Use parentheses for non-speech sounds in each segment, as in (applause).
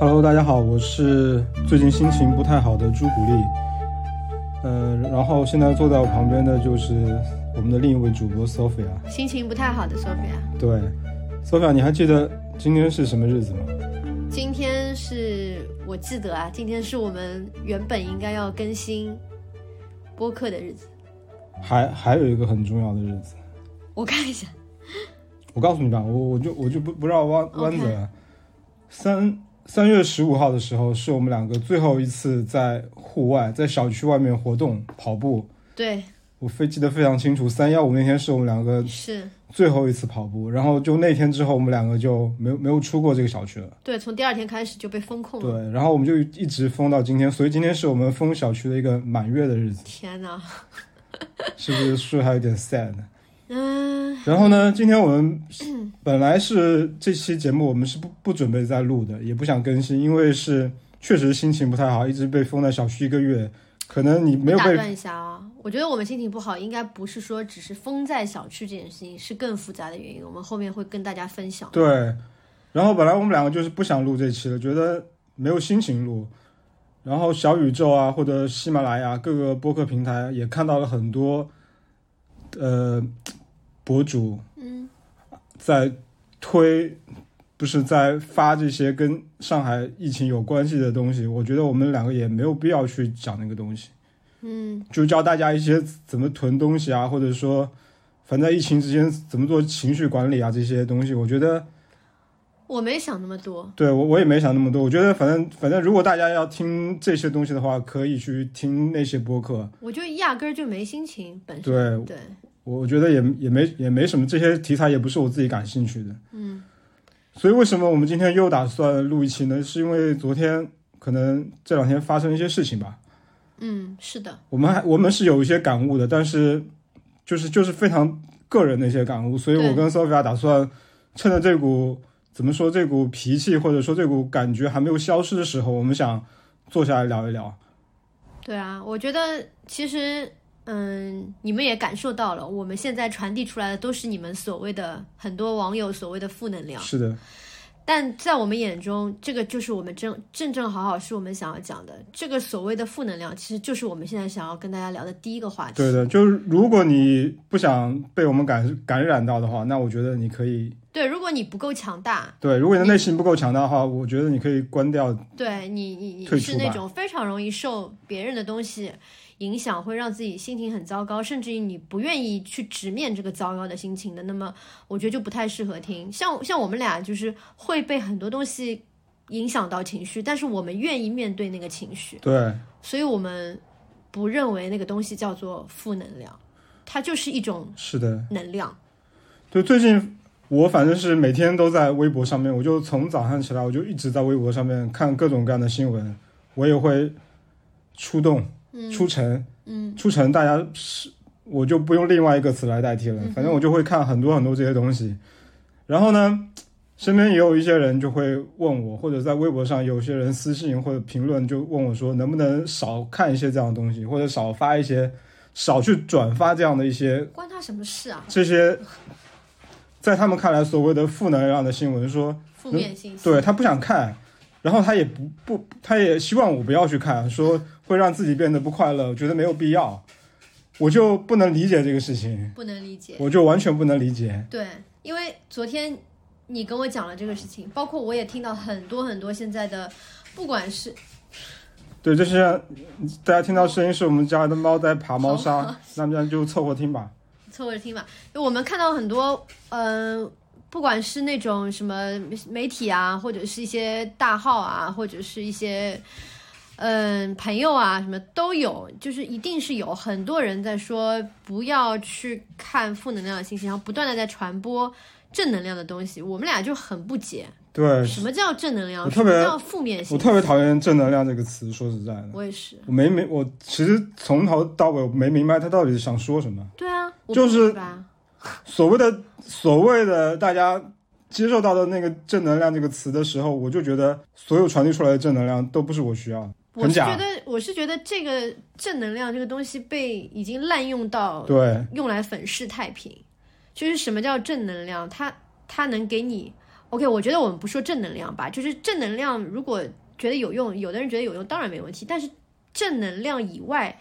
Hello，大家好，我是最近心情不太好的朱古力。呃，然后现在坐在我旁边的就是我们的另一位主播 Sophia。心情不太好的 Sophia。对，Sophia，你还记得今天是什么日子吗？今天是我记得啊，今天是我们原本应该要更新播客的日子。还还有一个很重要的日子，我看一下，我告诉你吧，我我就我就不不绕弯弯子了。三三月十五号的时候，是我们两个最后一次在户外，在小区外面活动跑步。对，我非记得非常清楚，三幺五那天是我们两个是最后一次跑步，然后就那天之后，我们两个就没有没有出过这个小区了。对，从第二天开始就被封控了。对，然后我们就一直封到今天，所以今天是我们封小区的一个满月的日子，天哪，是不是是不是还有点 sad？嗯，然后呢，今天我们 (coughs) 本来是这期节目我们是不不准备再录的，也不想更新，因为是确实心情不太好，一直被封在小区一个月，可能你没有被打断一下啊，我觉得我们心情不好，应该不是说只是封在小区这件事情，是更复杂的原因，我们后面会跟大家分享。对，然后本来我们两个就是不想录这期了，觉得没有心情录。然后小宇宙啊，或者喜马拉雅各个播客平台也看到了很多，呃，博主嗯，在推，不是在发这些跟上海疫情有关系的东西。我觉得我们两个也没有必要去讲那个东西。嗯，就教大家一些怎么囤东西啊，或者说，反正在疫情之间怎么做情绪管理啊这些东西，我觉得。我没想那么多。对我我也没想那么多，我觉得反正反正如果大家要听这些东西的话，可以去听那些播客。我就压根儿就没心情，本身对对，我我觉得也也没也没什么，这些题材也不是我自己感兴趣的。嗯，所以为什么我们今天又打算录一期呢？是因为昨天可能这两天发生一些事情吧。嗯，是的，我们还我们是有一些感悟的，但是就是就是非常个人的一些感悟，所以我跟 Sophia 打算趁着这股怎么说这股脾气或者说这股感觉还没有消失的时候，我们想坐下来聊一聊。对啊，我觉得其实，嗯，你们也感受到了，我们现在传递出来的都是你们所谓的很多网友所谓的负能量，是的，但在我们眼中，这个就是我们正正正好好是我们想要讲的。这个所谓的负能量，其实就是我们现在想要跟大家聊的第一个话题。对的，就是如果你不想被我们感感染到的话，那我觉得你可以对，如果你不够强大，对，如果你的内心不够强大的话，我觉得你可以关掉。对你，你你是那种非常容易受别人的东西影响，会让自己心情很糟糕，甚至于你不愿意去直面这个糟糕的心情的，那么我觉得就不太适合听。像像我们俩就是会被很多东西影响到情绪，但是我们愿意面对那个情绪，对，所以我们不认为那个东西叫做负能量，它就是一种是的，能量。对，最近我反正是每天都在微博上面，我就从早上起来我就一直在微博上面看各种各样的新闻，我也会出动、出城、嗯出城，大家是我就不用另外一个词来代替了，反正我就会看很多很多这些东西。然后呢，身边也有一些人就会问我，或者在微博上有些人私信或者评论就问我说，能不能少看一些这样的东西，或者少发一些，少去转发这样的一些关他什么事啊？这些，在他们看来所谓的负能量的新闻说，负面信息。对他不想看，然后他也不不，他也希望我不要去看，说会让自己变得不快乐，我觉得没有必要，我就不能理解这个事情，不能理解。我就完全不能理解。对，因为昨天你跟我讲了这个事情，包括我也听到很多很多现在的，不管是对，就是大家听到声音是我们家的猫在爬猫砂，(laughs) 那么就凑合听吧。凑合着听吧，就我们看到很多，嗯、不管是那种什么媒体啊，或者是一些大号啊，或者是一些嗯朋友啊，什么都有，就是一定是有很多人在说不要去看负能量的信息，然后不断的在传播正能量的东西。我们俩就很不解，对，什么叫正能量？我特别什么叫负面？我特别讨厌“正能量”这个词，说实在的，我也是，我没明，我其实从头到尾我没明白他到底是想说什么。对啊，就是所谓的所谓的大家接受到的那个正能量这个词的时候，我就觉得所有传递出来的正能量都不是我需要的。我是觉得，我是觉得这个正能量这个东西被已经滥用到对，用来粉饰太平，就是什么叫正能量？它它能给你 OK？我觉得我们不说正能量吧，就是正能量，如果觉得有用，有的人觉得有用，当然没问题。但是正能量以外，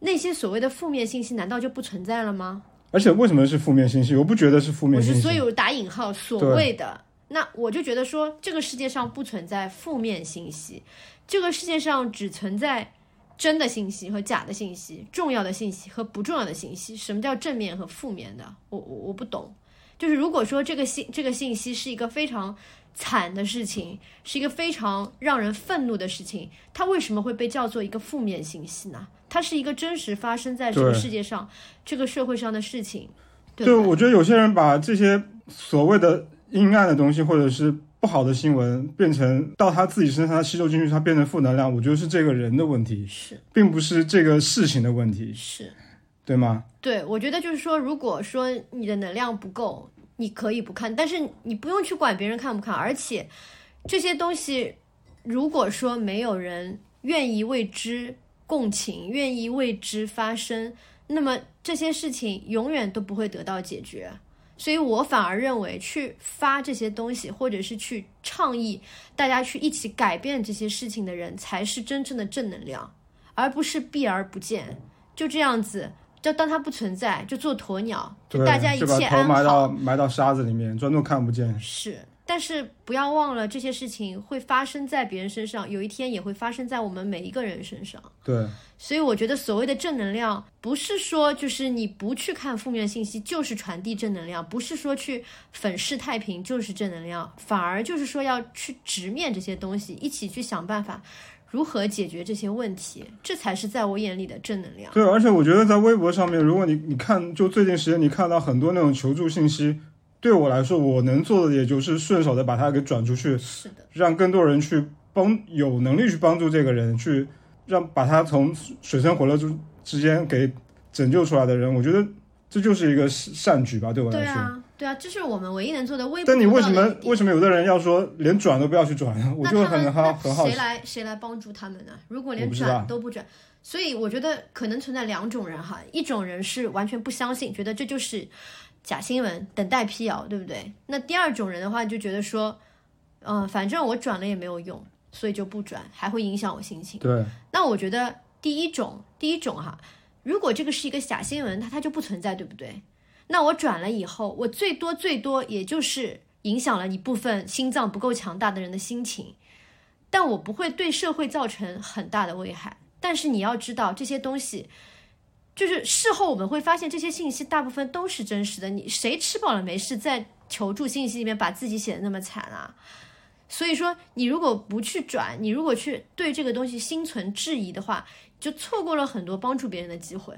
那些所谓的负面信息难道就不存在了吗？而且为什么是负面信息？我不觉得是负面信息。我是所以我打引号所谓的，那我就觉得说，这个世界上不存在负面信息，这个世界上只存在真的信息和假的信息，重要的信息和不重要的信息。什么叫正面和负面的？我我我不懂。就是如果说这个信这个信息是一个非常惨的事情，是一个非常让人愤怒的事情，它为什么会被叫做一个负面信息呢？它是一个真实发生在这个世界上、这个社会上的事情。对，我觉得有些人把这些所谓的阴暗的东西，或者是不好的新闻，变成到他自己身上，他吸收进去，他变成负能量。我觉得是这个人的问题，是，并不是这个事情的问题，是，对吗？对，我觉得就是说，如果说你的能量不够，你可以不看，但是你不用去管别人看不看，而且这些东西，如果说没有人愿意为之。共情，愿意为之发声，那么这些事情永远都不会得到解决。所以我反而认为，去发这些东西，或者是去倡议大家去一起改变这些事情的人，才是真正的正能量，而不是避而不见，就这样子，就当它不存在，就做鸵鸟，就大家一切安好，埋到埋到沙子里面，装作看不见。是。但是不要忘了，这些事情会发生在别人身上，有一天也会发生在我们每一个人身上。对，所以我觉得所谓的正能量，不是说就是你不去看负面信息就是传递正能量，不是说去粉饰太平就是正能量，反而就是说要去直面这些东西，一起去想办法如何解决这些问题，这才是在我眼里的正能量。对，而且我觉得在微博上面，如果你你看，就最近时间你看到很多那种求助信息。对我来说，我能做的也就是顺手的把它给转出去，是的，让更多人去帮，有能力去帮助这个人，去让把他从水深火热之之间给拯救出来的人，我觉得这就是一个善举吧。对我来说，对啊，对啊，这是我们唯一能做的。微但你为什么为什么有的人要说连转都不要去转？(laughs) 我就很很很好。谁来谁来帮助他们呢？如果连转都不转，所以我觉得可能存在两种人哈，一种人是完全不相信，觉得这就是。假新闻等待辟谣，对不对？那第二种人的话就觉得说，嗯，反正我转了也没有用，所以就不转，还会影响我心情。对。那我觉得第一种，第一种哈，如果这个是一个假新闻，它它就不存在，对不对？那我转了以后，我最多最多也就是影响了一部分心脏不够强大的人的心情，但我不会对社会造成很大的危害。但是你要知道这些东西。就是事后我们会发现这些信息大部分都是真实的。你谁吃饱了没事在求助信息里面把自己写的那么惨啊？所以说你如果不去转，你如果去对这个东西心存质疑的话，就错过了很多帮助别人的机会。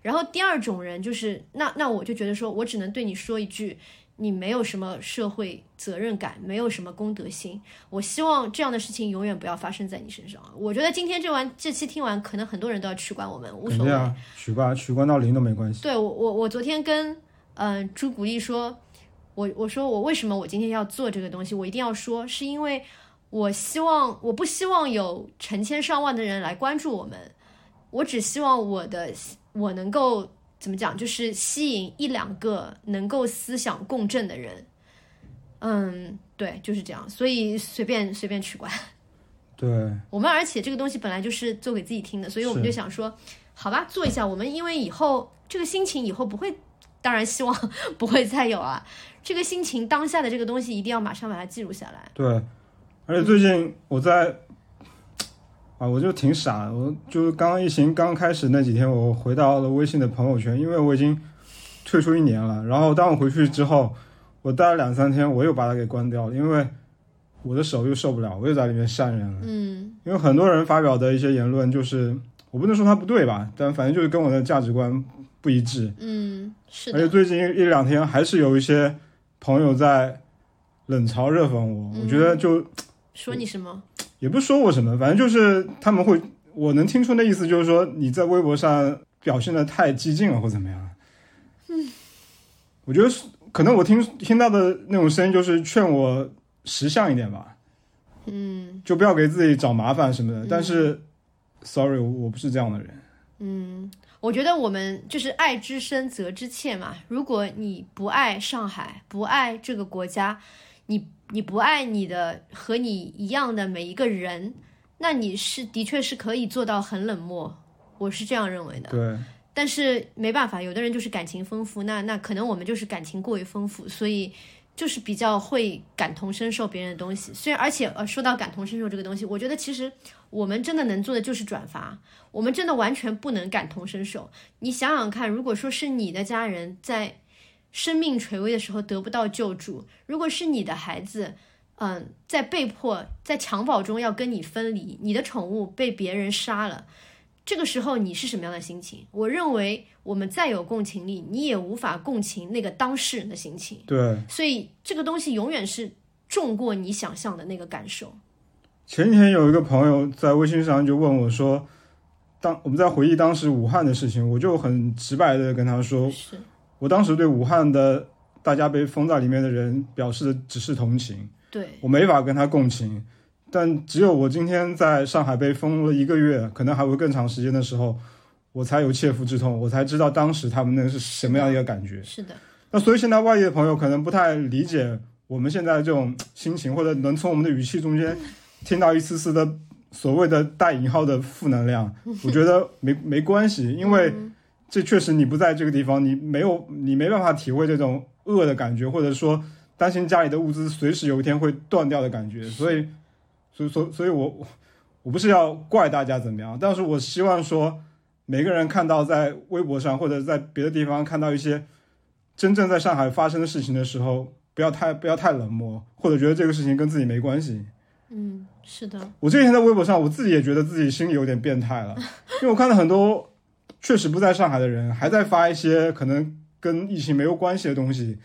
然后第二种人就是那那我就觉得说我只能对你说一句。你没有什么社会责任感，没有什么公德心。我希望这样的事情永远不要发生在你身上。我觉得今天这完这期听完，可能很多人都要取关我们，无所谓啊，取关取关到零都没关系。对我我我昨天跟嗯朱古力说，我我说我为什么我今天要做这个东西，我一定要说，是因为我希望我不希望有成千上万的人来关注我们，我只希望我的我能够。怎么讲？就是吸引一两个能够思想共振的人，嗯，对，就是这样。所以随便随便取关。(laughs) 对，我们而且这个东西本来就是做给自己听的，所以我们就想说，好吧，做一下。我们因为以后这个心情以后不会，当然希望 (laughs) 不会再有啊。这个心情当下的这个东西一定要马上把它记录下来。对，而且最近我在。啊，我就挺傻，我就是刚疫情刚开始那几天，我回到了微信的朋友圈，因为我已经退出一年了。然后当我回去之后，我待了两三天，我又把它给关掉了，因为我的手又受不了，我又在里面删人了。嗯，因为很多人发表的一些言论，就是我不能说他不对吧，但反正就是跟我的价值观不一致。嗯，是的。而且最近一两天还是有一些朋友在冷嘲热讽我，我觉得就说你什么？也不说我什么，反正就是他们会，我能听出那意思，就是说你在微博上表现的太激进了，或怎么样。嗯，我觉得可能我听听到的那种声音，就是劝我识相一点吧。嗯，就不要给自己找麻烦什么的。但是，sorry，我不是这样的人。嗯，我觉得我们就是爱之深责之切嘛。如果你不爱上海，不爱这个国家，你你不爱你的和你一样的每一个人，那你是的确是可以做到很冷漠，我是这样认为的。对，但是没办法，有的人就是感情丰富，那那可能我们就是感情过于丰富，所以就是比较会感同身受别人的东西。虽然而且呃，说到感同身受这个东西，我觉得其实我们真的能做的就是转发，我们真的完全不能感同身受。你想想看，如果说是你的家人在生命垂危的时候得不到救助，如果是你的孩子。嗯，在被迫在襁褓中要跟你分离，你的宠物被别人杀了，这个时候你是什么样的心情？我认为我们再有共情力，你也无法共情那个当事人的心情。对，所以这个东西永远是重过你想象的那个感受。前几天有一个朋友在微信上就问我说，当我们在回忆当时武汉的事情，我就很直白的跟他说，是我当时对武汉的大家被封在里面的人表示的只是同情。对，我没法跟他共情，但只有我今天在上海被封了一个月，可能还会更长时间的时候，我才有切肤之痛，我才知道当时他们那是什么样的一个感觉。是的，那所以现在外地的朋友可能不太理解我们现在这种心情，或者能从我们的语气中间听到一丝丝的所谓的带引号的负能量，(laughs) 我觉得没没关系，因为这确实你不在这个地方，你没有你没办法体会这种饿的感觉，或者说。担心家里的物资随时有一天会断掉的感觉，所以，所以，所，所以我，我不是要怪大家怎么样，但是我希望说，每个人看到在微博上或者在别的地方看到一些真正在上海发生的事情的时候，不要太不要太冷漠，或者觉得这个事情跟自己没关系。嗯，是的。我这几天在微博上，我自己也觉得自己心里有点变态了，因为我看到很多确实不在上海的人还在发一些可能跟疫情没有关系的东西。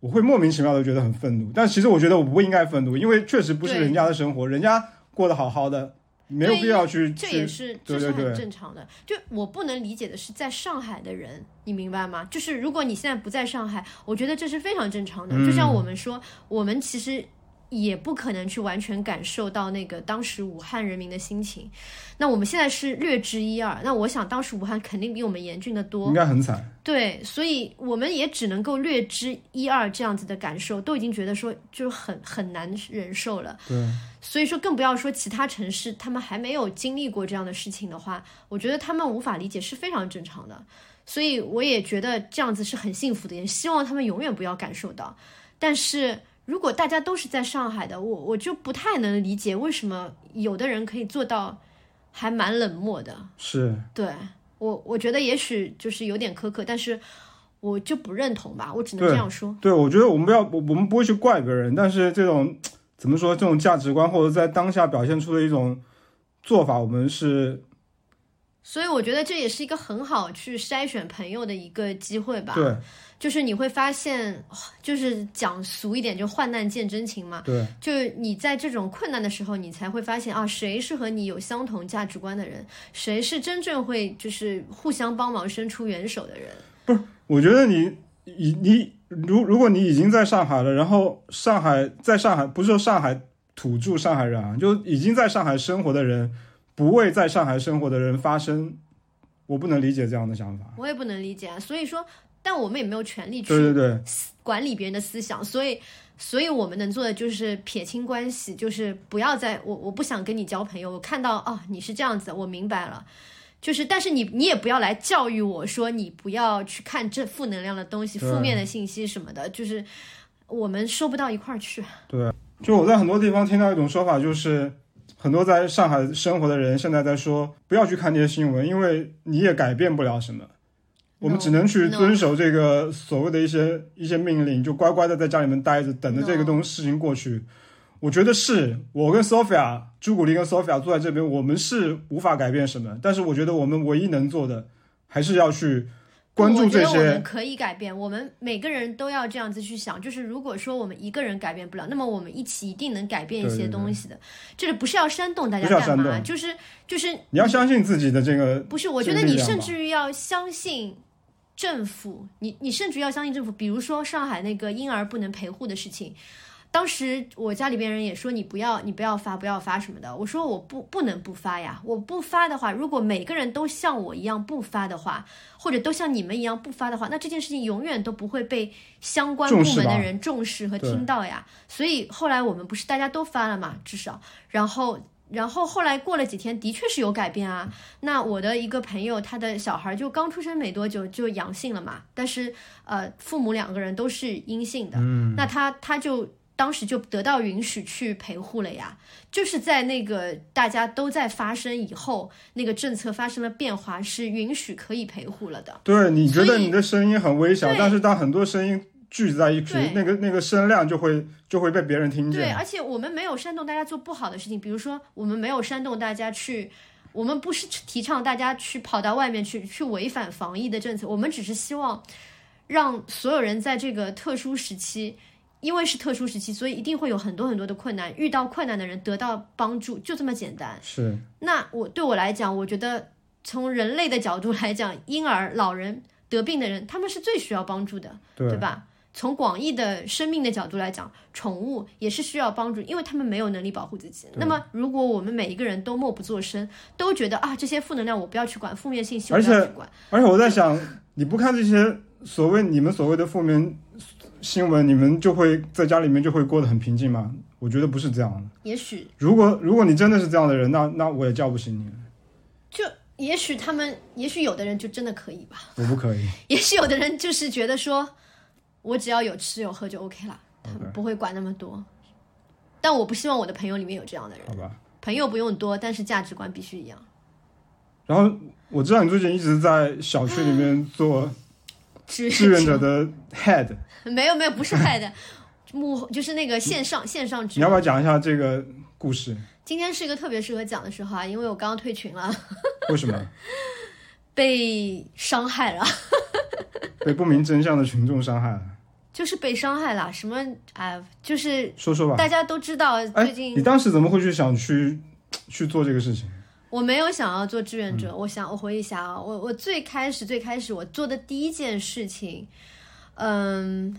我会莫名其妙的觉得很愤怒，但其实我觉得我不应该愤怒，因为确实不是人家的生活，人家过得好好的，没有必要去。这也是这是很正常的。就我不能理解的是，在上海的人，你明白吗？就是如果你现在不在上海，我觉得这是非常正常的。就像我们说，我们其实。也不可能去完全感受到那个当时武汉人民的心情。那我们现在是略知一二。那我想当时武汉肯定比我们严峻的多，应该很惨。对，所以我们也只能够略知一二这样子的感受，都已经觉得说就很很难忍受了。对，所以说更不要说其他城市，他们还没有经历过这样的事情的话，我觉得他们无法理解是非常正常的。所以我也觉得这样子是很幸福的，也希望他们永远不要感受到。但是。如果大家都是在上海的，我我就不太能理解为什么有的人可以做到还蛮冷漠的。是，对我我觉得也许就是有点苛刻，但是我就不认同吧，我只能这样说。对，我觉得我们不要，我我们不会去怪别人，但是这种怎么说，这种价值观或者在当下表现出的一种做法，我们是。所以我觉得这也是一个很好去筛选朋友的一个机会吧。对。就是你会发现，就是讲俗一点，就患难见真情嘛。对，就是你在这种困难的时候，你才会发现啊，谁是和你有相同价值观的人，谁是真正会就是互相帮忙、伸出援手的人。不是，我觉得你你你，如如果你已经在上海了，然后上海在上海，不是说上海土著上海人啊，就已经在上海生活的人，不为在上海生活的人发声，我不能理解这样的想法。我也不能理解啊，所以说。但我们也没有权利去管理别人的思想，所以，所以我们能做的就是撇清关系，就是不要再我我不想跟你交朋友。我看到哦你是这样子，我明白了，就是但是你你也不要来教育我说你不要去看这负能量的东西、负面的信息什么的，就是我们说不到一块儿去。对，就我在很多地方听到一种说法，就是很多在上海生活的人现在在说不要去看这些新闻，因为你也改变不了什么。我们只能去遵守这个所谓的一些一些命令，就乖乖的在家里面待着，等着这个东事情过去。我觉得是我跟 Sophia 朱古力跟 Sophia 坐在这边，我们是无法改变什么。但是我觉得我们唯一能做的，还是要去关注这些。我们可以改变，我们每个人都要这样子去想。就是如果说我们一个人改变不了，那么我们一起一定能改变一些东西的。这个不是要煽动大家干嘛？就是就是你要相信自己的这个。不是，我觉得你甚至于要相信。政府，你你甚至要相信政府。比如说上海那个婴儿不能陪护的事情，当时我家里边人也说你不要你不要发不要发什么的，我说我不不能不发呀，我不发的话，如果每个人都像我一样不发的话，或者都像你们一样不发的话，那这件事情永远都不会被相关部门的人重视和听到呀。所以后来我们不是大家都发了嘛，至少，然后。然后后来过了几天，的确是有改变啊。那我的一个朋友，他的小孩就刚出生没多久就阳性了嘛，但是呃，父母两个人都是阴性的，嗯，那他他就当时就得到允许去陪护了呀，就是在那个大家都在发生以后，那个政策发生了变化，是允许可以陪护了的。对，你觉得你的声音很微小，但是当很多声音聚集在一起，那个那个声量就会就会被别人听见对，而且我们没有煽动大家做不好的事情，比如说我们没有煽动大家去，我们不是提倡大家去跑到外面去去违反防疫的政策，我们只是希望让所有人在这个特殊时期。因为是特殊时期，所以一定会有很多很多的困难。遇到困难的人得到帮助，就这么简单。是，那我对我来讲，我觉得从人类的角度来讲，婴儿、老人、得病的人，他们是最需要帮助的，对对吧？从广义的生命的角度来讲，宠物也是需要帮助，因为他们没有能力保护自己。那么，如果我们每一个人都默不作声，都觉得啊这些负能量我不要去管，负面信息我不要去管，而且我在想，你不看这些所谓你们所谓的负面新闻，你们就会在家里面就会过得很平静吗？我觉得不是这样的。也许如果如果你真的是这样的人，那那我也叫不醒你，就也许他们，也许有的人就真的可以吧。我不可以。(laughs) 也许有的人就是觉得说，我只要有吃有喝就 OK 了，他们不会管那么多。但我不希望我的朋友里面有这样的人，好吧。朋友不用多，但是价值观必须一样。然后我知道你最近一直在小区里面做志志愿者的 head，(laughs) 没有没有，不是 head，幕后就是那个线上线上志你要不要讲一下这个故事？今天是一个特别适合讲的时候啊，因为我刚刚退群了，(laughs) 为什么被伤害了，(laughs) 被不明真相的群众伤害了？就是被伤害了。什么哎、就是说说吧。大家都知道，哎最，近你当时怎么会去想去去做这个事情？我没有想要做志愿嗯者，我想我回忆一下啊，我我最开始最开始我做的第一件事情，嗯，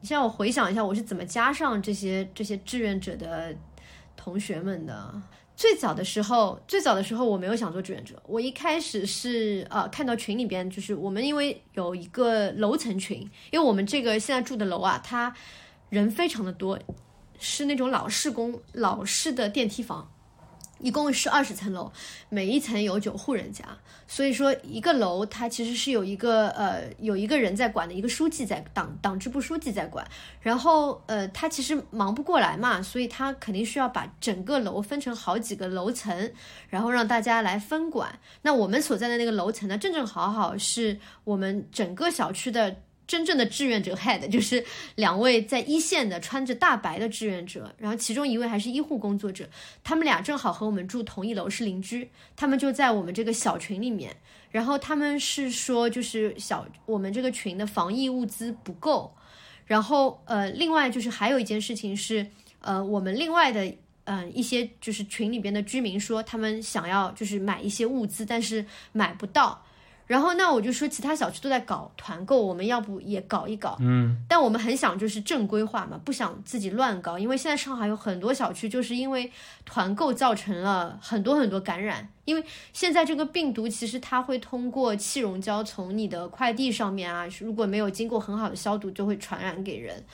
你让我回想一下，我是怎么加上这些这些志愿者的同学们的。最早的时候，最早的时候我没有想做志愿者，我一开始是呃看到群里边就是我们因为有一个楼层群，因为我们这个现在住的楼啊，它人非常的多，是那种老式公老式的电梯房。一共是二十层楼，每一层有九户人家，所以说一个楼它其实是有一个呃有一个人在管的，一个书记在党党支部书记在管，然后呃他其实忙不过来嘛，所以他肯定需要把整个楼分成好几个楼层，然后让大家来分管。那我们所在的那个楼层呢，正正好好是我们整个小区的。真正的志愿者 head (laughs) 就是两位在一线的穿着大白的志愿者，然后其中一位还是医护工作者，他们俩正好和我们住同一楼，是邻居，他们就在我们这个小群里面。然后他们是说，就是小我们这个群的防疫物资不够。然后呃，另外就是还有一件事情是，呃，我们另外的嗯、一些就是群里边的居民说，他们想要就是买一些物资，但是买不到。然后那我就说，其他小区都在搞团购，我们要不也搞一搞？嗯，但我们很想就是正规化嘛，不想自己乱搞，因为现在上海有很多小区就是因为团购造成了很多很多感染，因为现在这个病毒其实它会通过气溶胶从你的快递上面啊，如果没有经过很好的消毒，就会传染给人。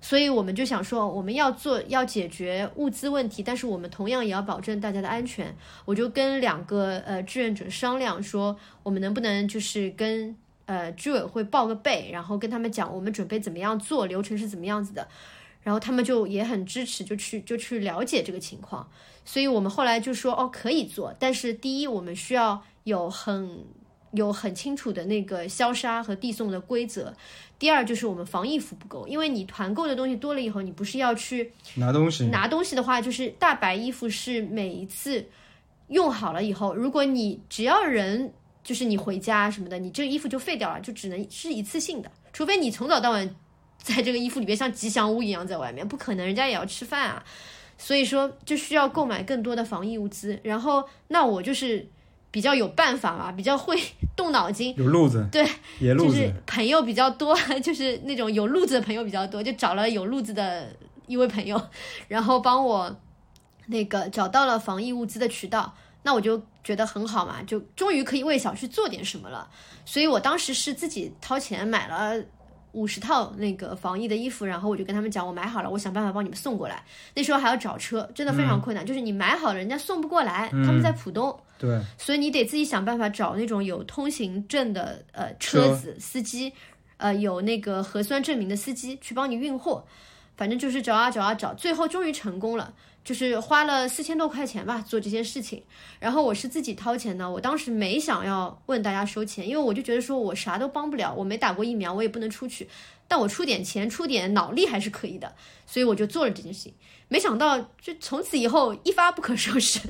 所以我们就想说，我们要做要解决物资问题，但是我们同样也要保证大家的安全。我就跟两个呃志愿者商量说，我们能不能就是跟呃居委会报个备，然后跟他们讲我们准备怎么样做，流程是怎么样子的。然后他们就也很支持，就去就去了解这个情况。所以我们后来就说，哦，可以做，但是第一，我们需要有很有很清楚的那个消杀和递送的规则。第二就是我们防疫服不够，因为你团购的东西多了以后，你不是要去拿东西，拿东西的话，就是大白衣服是每一次用好了以后，如果你只要人就是你回家什么的，你这个衣服就废掉了，就只能是一次性的，除非你从早到晚在这个衣服里边像吉祥物一样在外面，不可能，人家也要吃饭啊。所以说就需要购买更多的防疫物资，然后那我就是比较有办法嘛，比较会 (laughs) 动脑筋，有路子，对，就野路子，是朋友比较多，(laughs) 就是那种有路子的朋友比较多，就找了有路子的一位朋友，(laughs) 然后帮我那个找到了防疫物资的渠道，那我就觉得很好嘛，就终于可以为小区做点什么了。所以我当时是自己掏钱买了。五十套那个防疫的衣服，然后我就跟他们讲，我买好了，我想办法帮你们送过来。那时候还要找车，真的非常困难，就是你买好了，人家送不过来，他们在浦东，对，所以你得自己想办法找那种有通行证的呃车子司机，呃有那个核酸证明的司机去帮你运货。反正就是找啊找啊找，最后终于成功了，就是花了四千多块钱吧做这些事情。然后我是自己掏钱的，我当时没想要问大家收钱，因为我就觉得说我啥都帮不了，我没打过疫苗，我也不能出去。但我出点钱，出点脑力还是可以的，所以我就做了这件事情。没想到，就从此以后一发不可收拾，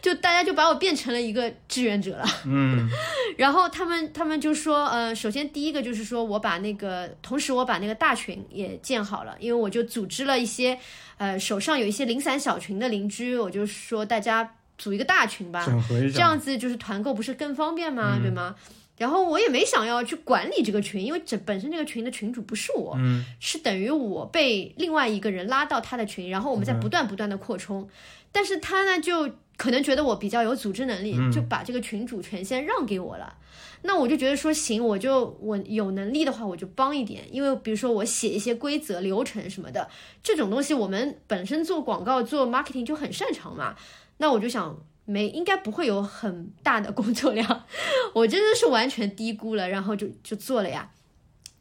就大家就把我变成了一个志愿者了。嗯，(laughs) 然后他们他们就说，呃，首先第一个就是说我把那个，同时我把那个大群也建好了，因为我就组织了一些，呃，手上有一些零散小群的邻居，我就说大家组一个大群吧，整合一下，这样子就是团购不是更方便吗？对吗？然后我也没想要去管理这个群，因为这本身这个群的群主不是我，嗯，是等于我被另外一个人拉到他的群，然后我们在不断不断的扩充。但是他呢，就可能觉得我比较有组织能力，就把这个群主权先让给我了。那我就觉得说行，我就我有能力的话，我就帮一点。因为比如说我写一些规则、流程什么的这种东西，我们本身做广告、做 marketing 就很擅长嘛。那我就想。没应该不会有很大的工作量，我真的是完全低估了，然后就就做了呀。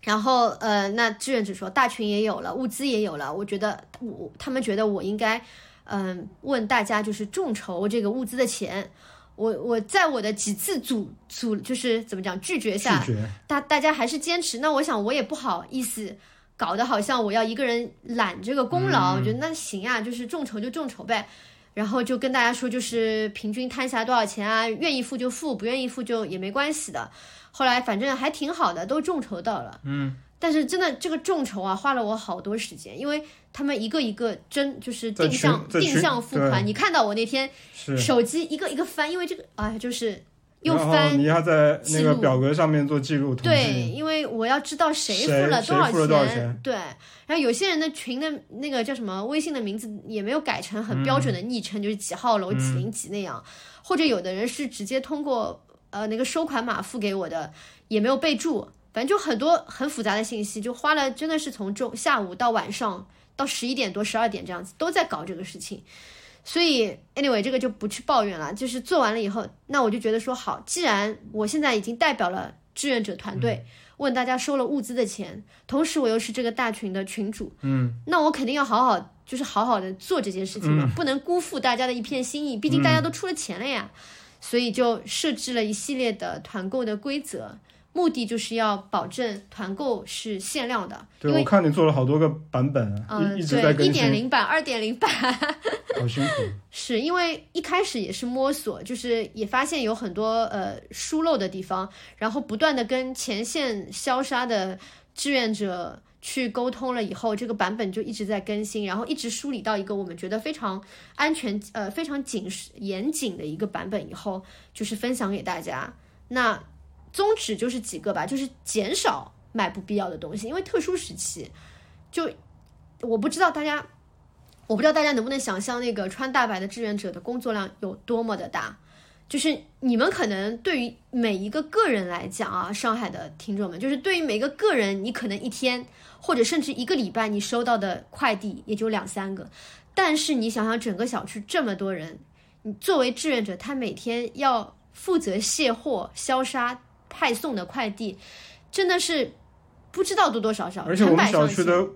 然后呃，那志愿者说大群也有了，物资也有了，我觉得我他们觉得我应该嗯问大家就是众筹这个物资的钱。我我在我的几次阻阻就是怎么讲拒绝下，大大家还是坚持。那我想我也不好意思搞得好像我要一个人揽这个功劳，我觉得那行啊，就是众筹就众筹呗。然后就跟大家说，就是平均摊下多少钱啊？愿意付就付，不愿意付就也没关系的。后来反正还挺好的，都众筹到了。嗯，但是真的这个众筹啊，花了我好多时间，因为他们一个一个真就是定向定向付款。你看到我那天手机一个一个翻，因为这个啊就是。又翻，你要在那个表格上面做记录。对，因为我要知道谁付了多少钱。对，然后有些人的群的那个叫什么微信的名字也没有改成很标准的昵称，就是几号楼几零几那样，或者有的人是直接通过呃那个收款码付给我的，也没有备注，反正就很多很复杂的信息，就花了真的是从中下午到晚上到十一点多十二点这样子都在搞这个事情。所以，anyway，这个就不去抱怨了。就是做完了以后，那我就觉得说好，既然我现在已经代表了志愿者团队，问大家收了物资的钱，同时我又是这个大群的群主，嗯，那我肯定要好好，就是好好的做这件事情嘛，不能辜负大家的一片心意。毕竟大家都出了钱了呀，所以就设置了一系列的团购的规则。目的就是要保证团购是限量的。对，我看你做了好多个版本啊，一直在更新。一点零版、二点零版，(laughs) 好辛苦。是因为一开始也是摸索，就是也发现有很多呃疏漏的地方，然后不断的跟前线消杀的志愿者去沟通了以后，这个版本就一直在更新，然后一直梳理到一个我们觉得非常安全、呃非常谨严谨的一个版本以后，就是分享给大家。那。宗旨就是几个吧，就是减少买不必要的东西，因为特殊时期，就我不知道大家，我不知道大家能不能想象那个穿大白的志愿者的工作量有多么的大，就是你们可能对于每一个个人来讲啊，上海的听众们，就是对于每个个人，你可能一天或者甚至一个礼拜你收到的快递也就两三个，但是你想想整个小区这么多人，你作为志愿者，他每天要负责卸货、消杀。派送的快递真的是不知道多多少少，而且我们小区的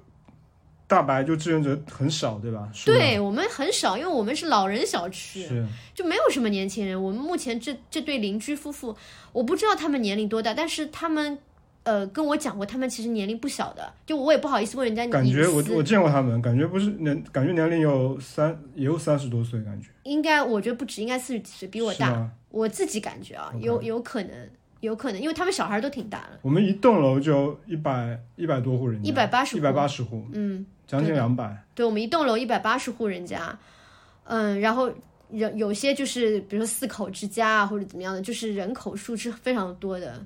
大白就志愿者很少，对吧？对我们很少，因为我们是老人小区，是就没有什么年轻人。我们目前这这对邻居夫妇，我不知道他们年龄多大，但是他们呃跟我讲过，他们其实年龄不小的。就我也不好意思问人家，感觉我我见过他们，感觉不是年，感觉年龄有三也有三十多岁，感觉应该我觉得不止，应该四十几岁，比我大。我自己感觉啊，有有可能。有可能，因为他们小孩都挺大了。我们一栋楼就一百一百多户人家，一百八十一百八十户，嗯，将近两百。对，我们一栋楼一百八十户人家，嗯，然后有有些就是比如说四口之家啊，或者怎么样的，就是人口数是非常多的，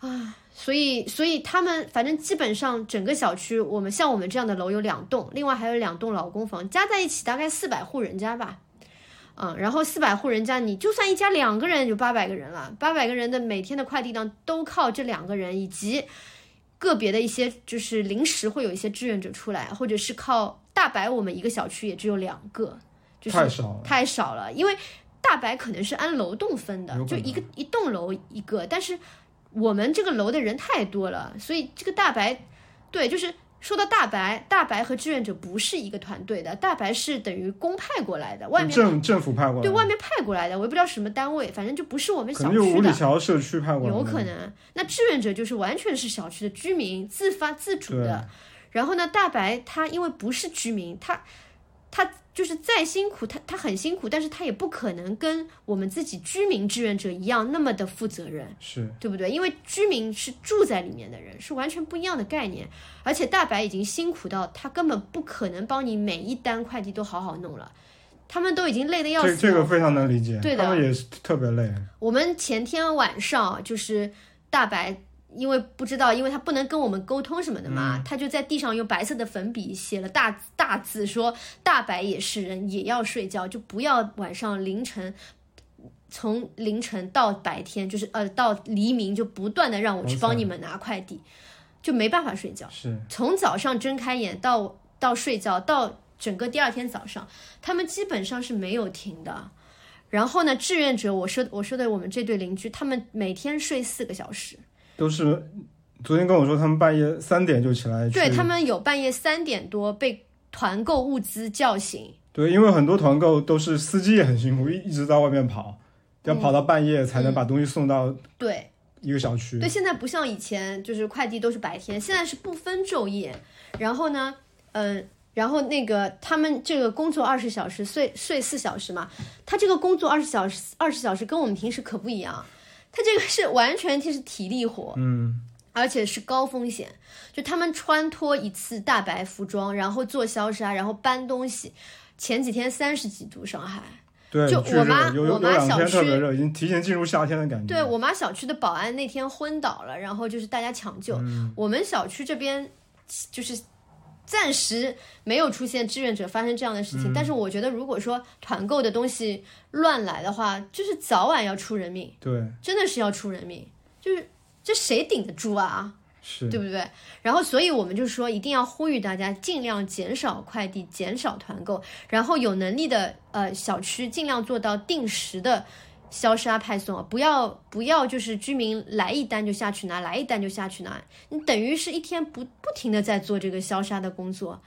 啊，所以，所以他们反正基本上整个小区，我们像我们这样的楼有两栋，另外还有两栋老公房，加在一起大概四百户人家吧。嗯，然后四百户人家，你就算一家两个人，就八百个人了。八百个人的每天的快递量都靠这两个人，以及个别的一些就是临时会有一些志愿者出来，或者是靠大白，我们一个小区也只有两个，就是太少了。太少了，因为大白可能是按楼栋分的就一个一栋楼一个，但是我们这个楼的人太多了，所以这个大白，对，就是说到大白，大白和志愿者不是一个团队的，大白是等于公派过来的，外面政政府派过来的，对外面派过来的，我也不知道什么单位，反正就不是我们可能就五里小区的。桥社区派过来的，有可能，那志愿者就是完全是小区的居民自发自主的。然后呢，大白他因为不是居民，他他就是再辛苦，他他很辛苦，但是他也不可能跟我们自己居民志愿者一样那么的负责任，是对不对？因为居民是住在里面的人，是完全不一样的概念。而且大白已经辛苦到他根本不可能帮你每一单快递都好好弄了，他们都已经累得要死了。这这个非常能理解，对的他们也是特别累，我们前天晚上就是大白，因为不知道，因为他不能跟我们沟通什么的嘛，他就在地上用白色的粉笔写了大大字说：“大白也是人，也要睡觉，就不要晚上凌晨。”从凌晨到白天，就是呃到黎明，就不断的让我去帮你们拿快递，就没办法睡觉。是从早上睁开眼到到睡觉到整个第二天早上，他们基本上是没有停的。然后呢，志愿者，我说我说的我们这对邻居，他们每天睡四个小时，都是昨天跟我说他们半夜三点就起来，对他们有半夜三点多被团购物资叫醒，对，因为很多团购都是司机也很辛苦，一一直在外面跑，要跑到半夜才能把东西送到对一个小区。对，现在不像以前，就是快递都是白天，现在是不分昼夜。然后呢，嗯、然后那个他们这个工作二十小时，睡睡四小时嘛，他这个工作二十小时，二十小时跟我们平时可不一样，他这个是完全就是体力活，嗯，而且是高风险。就他们穿脱一次大白服装，然后做消杀，然后搬东西。前几天三十几度上海，对，就我妈我妈小区特别热，已经提前进入夏天的感觉。对我妈小区的保安那天昏倒了，然后就是大家抢救。我们小区这边就是暂时没有出现志愿者发生这样的事情，但是我觉得如果说团购的东西乱来的话，就是早晚要出人命，对真的是要出人命，就是这谁顶得住啊？是，对不对？然后，所以我们就说一定要呼吁大家尽量减少快递，减少团购，然后有能力的呃小区尽量做到定时的消杀派送啊，不要不要就是居民来一单就下去拿，来一单就下去拿，你等于是一天不不停的在做这个消杀的工作，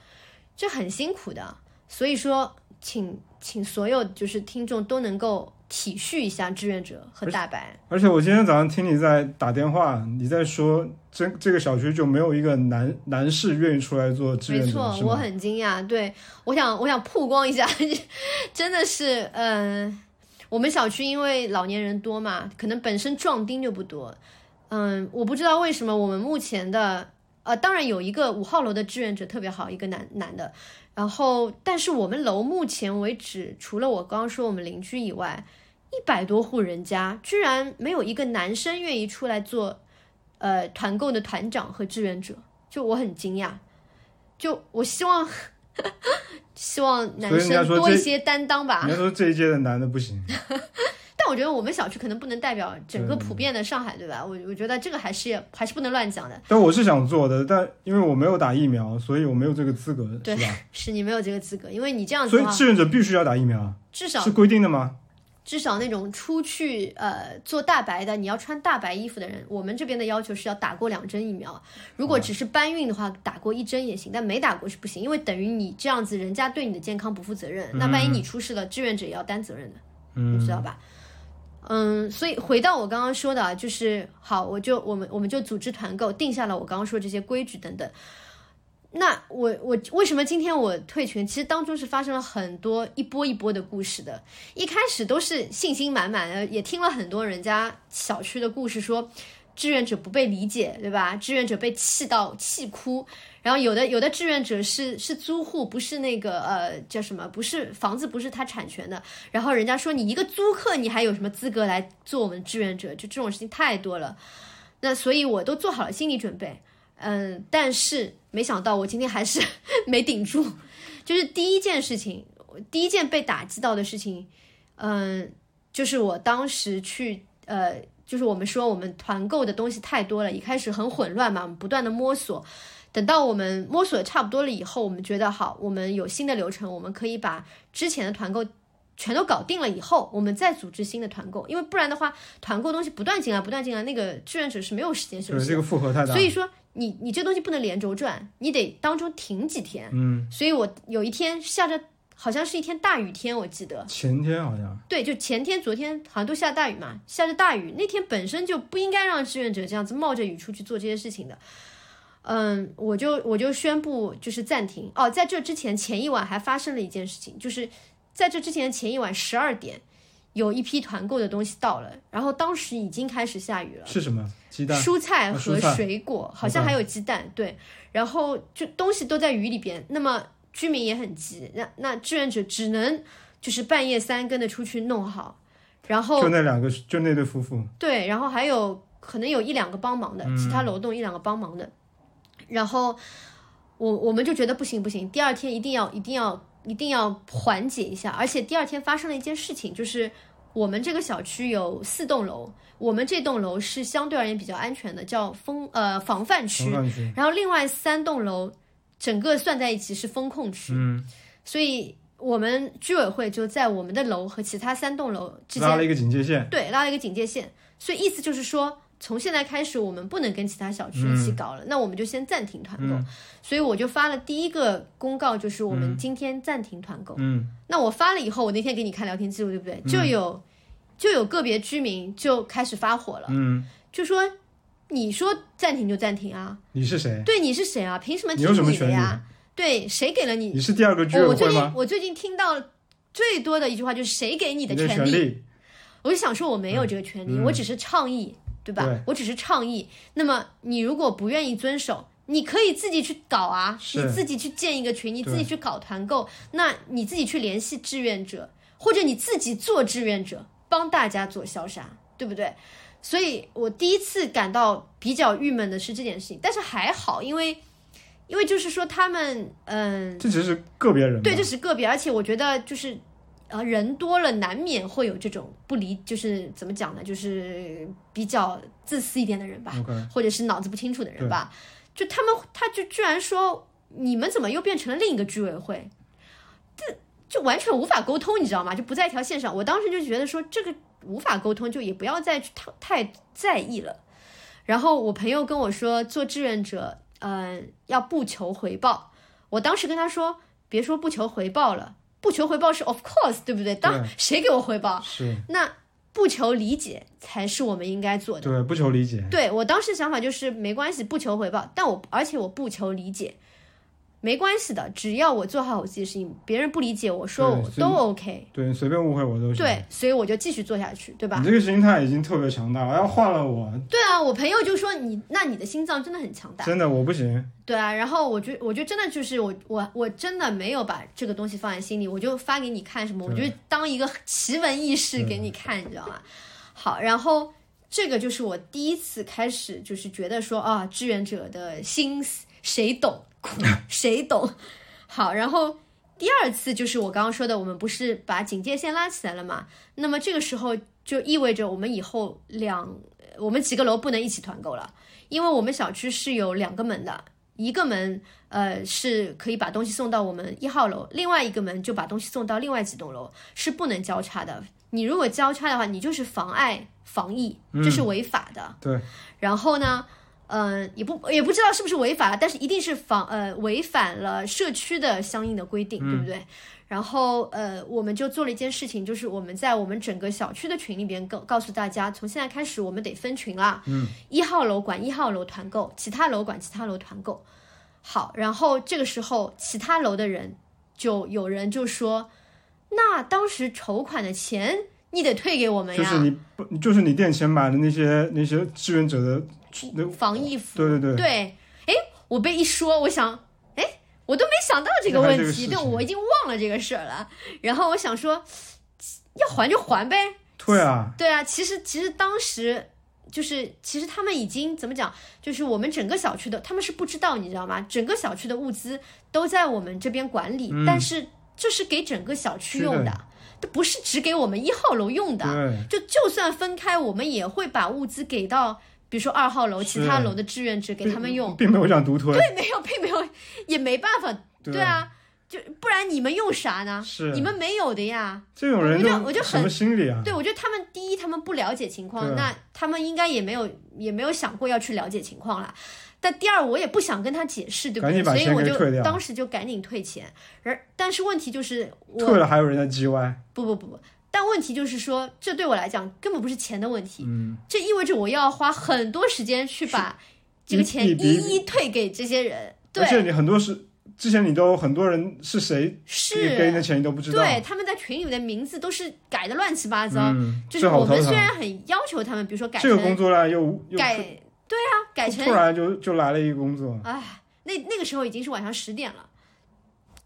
这很辛苦的。所以说，请请所有就是听众都能够体恤一下志愿者和大白。而且我今天早上听你在打电话，你在说这这个小区就没有一个男男士愿意出来做志愿者，没错，我很惊讶。对，我想我想曝光一下，(laughs) 真的是，嗯、我们小区因为老年人多嘛，可能本身壮丁就不多。嗯，我不知道为什么我们目前的，呃，当然有一个五号楼的志愿者特别好，一个男男的。然后，但是我们楼目前为止，除了我刚刚说我们邻居以外，一百多户人家居然没有一个男生愿意出来做，呃，团购的团长和志愿者，就我很惊讶。就我希望，希望男生多一些担当吧人。家说这一届的男的不行，(laughs) 但我觉得我们小区可能不能代表整个普遍的上海，对吧？我我觉得这个还是还是不能乱讲的。但我是想做的，但因为我没有打疫苗，所以我没有这个资格，对是吧？(laughs) 是你没有这个资格，因为你这样子所以，志愿者必须要打疫苗，至少是规定的吗？至少那种出去呃做大白的，你要穿大白衣服的人，我们这边的要求是要打过两针疫苗。如果只是搬运的话，打过一针也行，但没打过是不行，因为等于你这样子，人家对你的健康不负责任。那万一你出事了，志愿者也要担责任的，嗯你知道吧？嗯，所以回到我刚刚说的啊，就是好，我就我们我们就组织团购，定下了我刚刚说这些规矩等等。那我我为什么今天我退群？其实当中是发生了很多一波一波的故事的。一开始都是信心满满的，也听了很多人家小区的故事说，志愿者不被理解，对吧？志愿者被气到气哭。然后有的有的志愿者是是租户，不是那个呃叫什么，不是房子不是他产权的。然后人家说你一个租客，你还有什么资格来做我们志愿者？就这种事情太多了。那所以我都做好了心理准备，嗯，但是没想到我今天还是 (laughs) 没顶住，就是第一件事情，第一件被打击到的事情，嗯，就是我当时去，呃，就是我们说我们团购的东西太多了，一开始很混乱嘛，我们不断的摸索，等到我们摸索的差不多了以后，我们觉得好，我们有新的流程，我们可以把之前的团购。全都搞定了以后，我们再组织新的团购，因为不然的话，团购东西不断进来，不断进来，那个志愿者是没有时间休息。的，这个负荷太大。所以说，你你这东西不能连轴转，你得当中停几天。嗯。所以我有一天下着，好像是一天大雨天，我记得。前天好像。对，就前天、昨天好像都下大雨嘛，下着大雨，那天本身就不应该让志愿者这样子冒着雨出去做这些事情的。嗯，我就我就宣布就是暂停。哦，在这之前，前一晚还发生了一件事情，就是。在这之前前一晚十二点，有一批团购的东西到了，然后当时已经开始下雨了。是什么？鸡蛋、蔬菜和水果，好像还有鸡蛋。对，然后就东西都在雨里边。那么居民也很急，那那志愿者只能就是半夜三更的出去弄好。然后就那两个，就那对夫妇。对，然后还有可能有一两个帮忙的，其他楼栋一两个帮忙的。然后我我们就觉得不行不行，第二天一定要一定要。一定要缓解一下，而且第二天发生了一件事情，就是我们这个小区有四栋楼，我们这栋楼是相对而言比较安全的，叫封呃防范区，然后另外三栋楼整个算在一起是风控区，嗯，所以我们居委会就在我们的楼和其他三栋楼之间拉了一个警戒线，对，拉了一个警戒线，所以意思就是说。从现在开始，我们不能跟其他小区一起搞了，那我们就先暂停团购。所以我就发了第一个公告，就是我们今天暂停团购。嗯，那我发了以后，我那天给你看聊天记录，对不对？就有就有个别居民就开始发火了，嗯，就说你说暂停就暂停啊？你是谁？对，你是谁啊？凭什么停你的呀？对，谁给了你？你是第二个居委会吗？我最近听到最多的一句话就是谁给你的权利？我就想说我没有这个权利，我只是倡议。对吧？我只是倡议。那么你如果不愿意遵守，你可以自己去搞啊，你自己去建一个群，你自己去搞团购，那你自己去联系志愿者，或者你自己做志愿者，帮大家做消杀，对不对？所以我第一次感到比较郁闷的是这件事情，但是还好，因为因为就是说他们，嗯，这只是个别人，对，这是个别，而且我觉得就是。啊，人多了难免会有这种不理，就是怎么讲呢？就是比较自私一点的人吧，或者是脑子不清楚的人吧。就他们，他就居然说你们怎么又变成了另一个居委会？这就完全无法沟通，你知道吗？就不在一条线上。我当时就觉得说这个无法沟通，就也不要再去太太在意了。然后我朋友跟我说，做志愿者，嗯，要不求回报。我当时跟他说，别说不求回报了。不求回报是 of course，对不对？当谁给我回报？是那不求理解才是我们应该做的。对，不求理解。对我当时想法就是没关系，不求回报，但我而且我不求理解。没关系的，只要我做好我自己的事情，别人不理解我说我都 OK。对，随便误会我都行。对，所以我就继续做下去，对吧？你这个心态已经特别强大了，要换了我。对啊，我朋友就说你，那你的心脏真的很强大。真的，我不行。对啊，然后我觉，我觉得真的就是我，我，我真的没有把这个东西放在心里，我就发给你看什么，我就当一个奇闻异事给你看，你知道吗？好，然后这个就是我第一次开始，就是觉得说啊，志愿者的心思谁懂？谁懂？好，然后第二次就是我刚刚说的，我们不是把警戒线拉起来了嘛？那么这个时候就意味着我们以后两我们几个楼不能一起团购了，因为我们小区是有两个门的，一个门呃是可以把东西送到我们一号楼，另外一个门就把东西送到另外几栋楼，是不能交叉的。你如果交叉的话，你就是妨碍防疫，这是违法的。对。然后呢？嗯，也不也不知道是不是违法，但是一定是防呃违反了社区的相应的规定，对不对？然后呃，我们就做了一件事情，就是我们在我们整个小区的群里边告告诉大家，从现在开始我们得分群了。嗯，一号楼管一号楼团购，其他楼管其他楼团购。好，然后这个时候其他楼的人就有人就说，那当时筹款的钱你得退给我们呀？就是你不就是你垫钱买的那些那些志愿者的。防疫服，对对对，对，哎，我被一说，我想，哎，我都没想到这个问题，对，我已经忘了这个事儿了。然后我想说，要还就还呗，对啊，对啊，其实其实当时就是其实他们已经怎么讲，就是我们整个小区的他们是不知道，你知道吗？整个小区的物资都在我们这边管理，但是这是给整个小区用的，这不是只给我们一号楼用的。对，就就算分开，我们也会把物资给到，比如说二号楼、其他楼的志愿者给他们用。并没有想独吞。对，没有，并没有，也没办法。对对啊，就不然你们用啥呢？是你们没有的呀。这种人我就我就很心理啊？对，我觉得他们第一，他们不了解情况，那他们应该也没有也没有想过要去了解情况啦。但第二，我也不想跟他解释，对不对？所以我就当时就赶紧退钱。而但是问题就是我退了还有人在叽歪。不不不不，但问题就是说，这对我来讲根本不是钱的问题，嗯，这意味着我要花很多时间去把这个钱一一一退给这些人。对而且对，你很多是之前你都很多人是谁是给给你的钱你都不知道。对，他们在群里的名字都是改的乱七八糟。嗯，就是。我们虽然很要求他们，比如说改这个工作量又又改，对啊，改成突然就就来了一个工作，哎，那那个时候已经是晚上十点了，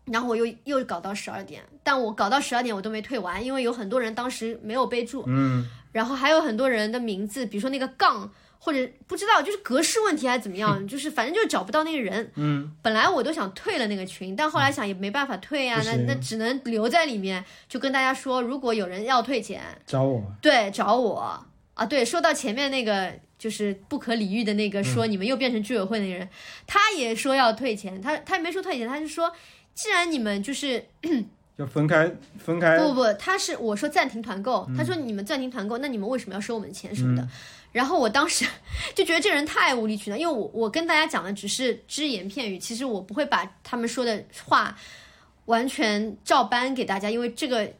然后我又又搞到十二点，但我搞到十二点我都没退完，因为有很多人当时没有备注，嗯，然后还有很多人的名字，比如说那个杠或者不知道就是格式问题还是怎么样，(laughs) 就是反正就是找不到那个人。嗯，本来我都想退了那个群，但后来想也没办法退啊，那那只能留在里面，就跟大家说，如果有人要退钱，找我，对，找我啊。对，说到前面那个就是不可理喻的那个说你们又变成居委会那个人，他也说要退钱，他他也没说退钱，他就说既然你们就是要分开分开，不不不，他是我说暂停团购，他说你们暂停团购，那你们为什么要收我们钱什么的？然后我当时 (laughs) 就觉得这人太无理取闹，因为我我跟大家讲的只是只言片语，其实我不会把他们说的话完全照搬给大家，因为这个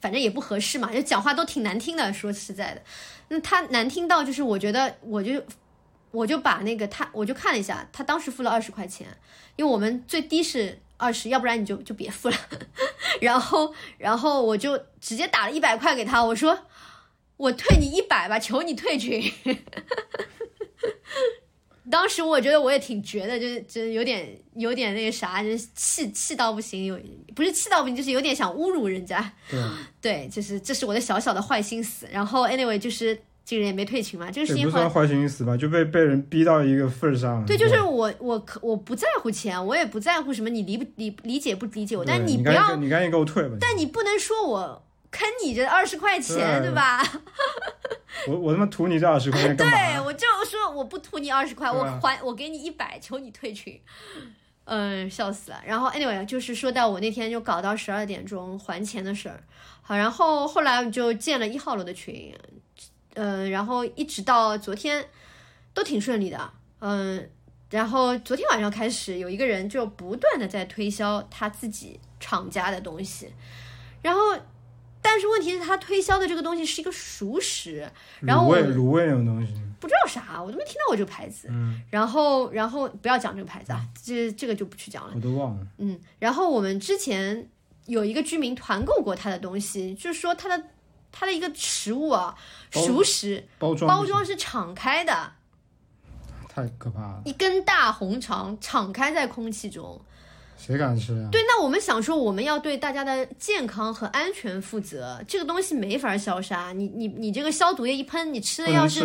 反正也不合适嘛，就讲话都挺难听的，说实在的，那他难听到就是我觉得我就。我就把那个他，我就看了一下，他当时付了二十块钱，因为我们最低是二十，要不然你就就别付了。(laughs) 然后，然后我就直接打了一百块给他，我说我退你一百吧，求你退群。(laughs) 当时我觉得我也挺绝的，就是就是有点有点那个啥，就是气气到不行，有不是气到不行，就是有点想侮辱人家。对，(laughs) 对，就是这是我的小小的坏心思。然后 anyway 就是这个人也没退群嘛，这个事情不算坏心思吧，就被被人逼到一个份儿上了。对，就是我我可我不在乎钱，我也不在乎什么你理不理理解不理解我，但你不要赶你赶紧给我退吧。但你不能说我坑你这二十块钱，对对吧？(laughs) 我我他妈图你这二十块钱干嘛？对，我就说我不图你二十块，我还我给你一百，求你退群。嗯，笑死了。然后 anyway，就是说到我那天就搞到十二点钟还钱的事儿。好，然后后来我就建了一号楼的群，嗯，然后一直到昨天都挺顺利的，嗯。然后昨天晚上开始，有一个人就不断的在推销他自己厂家的东西，然后，但是问题是，他推销的这个东西是一个熟食，然后卤我味卤味那种东西，不知道啥，我都没听到过这个牌子。嗯，然后，然后不要讲这个牌子啊，这这个就不去讲了。我都忘了。嗯，然后我们之前有一个居民团购过他的东西，就是说他的他的一个食物啊，熟食包装包装是敞开的，太可怕了，一根大红肠敞开在空气中。谁敢吃啊？对，那我们想说，我们要对大家的健康和安全负责，这个东西没法消杀。你你你这个消毒液一喷，你吃的要是。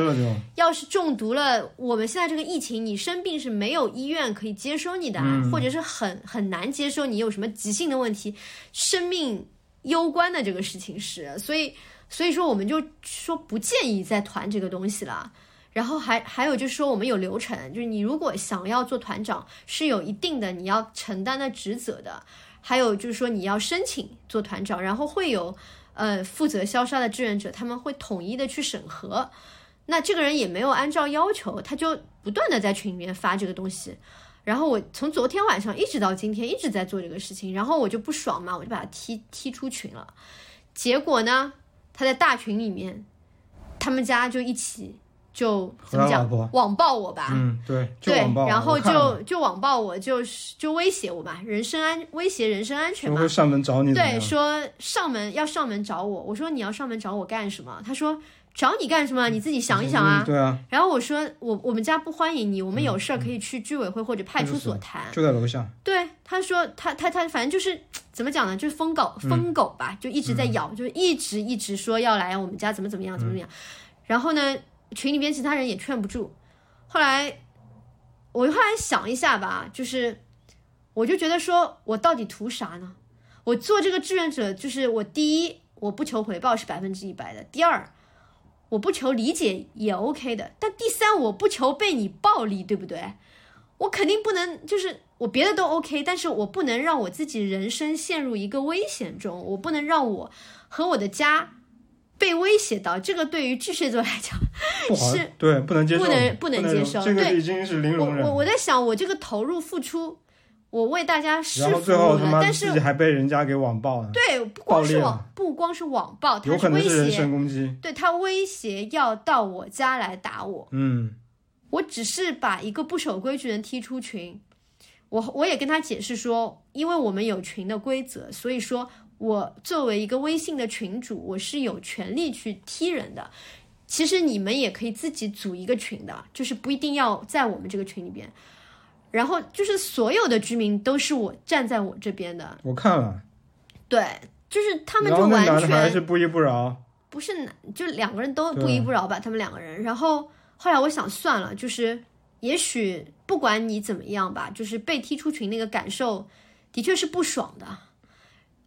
要是中毒了，我们现在这个疫情，你生病是没有医院可以接收你的，啊，或者是很很难接收你有什么急性的问题，生命攸关的这个事情是，所以所以说我们就说不建议再团这个东西了。然后还还有就是说，我们有流程，就是你如果想要做团长，是有一定的你要承担的职责的。还有就是说，你要申请做团长，然后会有呃负责消杀的志愿者，他们会统一的去审核。那这个人也没有按照要求，他就不断的在群里面发这个东西。然后我从昨天晚上一直到今天一直在做这个事情，然后我就不爽嘛，我就把他踢踢出群了。结果呢，他在大群里面，他们家就一起就怎么讲网暴我吧，嗯，对，对，然后就就网暴我，就是就威胁我嘛，人身安威胁人身安全嘛上门找你对，说上门要上门找我，我说你要上门找我干什么？他说找你干什么？你自己想一想啊嗯。对啊，然后我说我我们家不欢迎你，我们有事儿可以去居委会或者派出所谈。就在楼下，对，他说他他他反正就是怎么讲呢，就是疯狗嗯疯狗吧，就一直在咬，就一直一直说要来我们家怎么怎么样怎么怎么样。然后呢，群里边其他人也劝不住。后来我后来想一下吧，就是我就觉得说我到底图啥呢？我做这个志愿者，就是我第一我不求回报是百分之一百的，第二我不求理解也 OK 的，但第三我不求被你暴力，对不对？我肯定不能就是我别的都 OK，但是我不能让我自己人生陷入一个危险中，我不能让我和我的家被威胁到。这个对于巨蟹座来讲是，对，不能接受，不能不不能接受这个对已经是零容忍我。我在想，我这个投入付出，我为大家是服务的，最后他妈但是自己还被人家给网暴了，对不光是网，不光是网暴，他是人身胁，攻击。对他威胁要到我家来打我。嗯，我只是把一个不守规矩的人踢出群，我我也跟他解释说，因为我们有群的规则，所以说我作为一个微信的群主，我是有权利去踢人的。其实你们也可以自己组一个群的，就是不一定要在我们这个群里边。然后就是所有的居民都是我站在我这边的，我看了，对，就是他们就完全还是不依不饶。不是男，就两个人都不依不饶吧，他们两个人。然后后来我想算了，就是也许不管你怎么样吧，就是被踢出群那个感受的确是不爽的，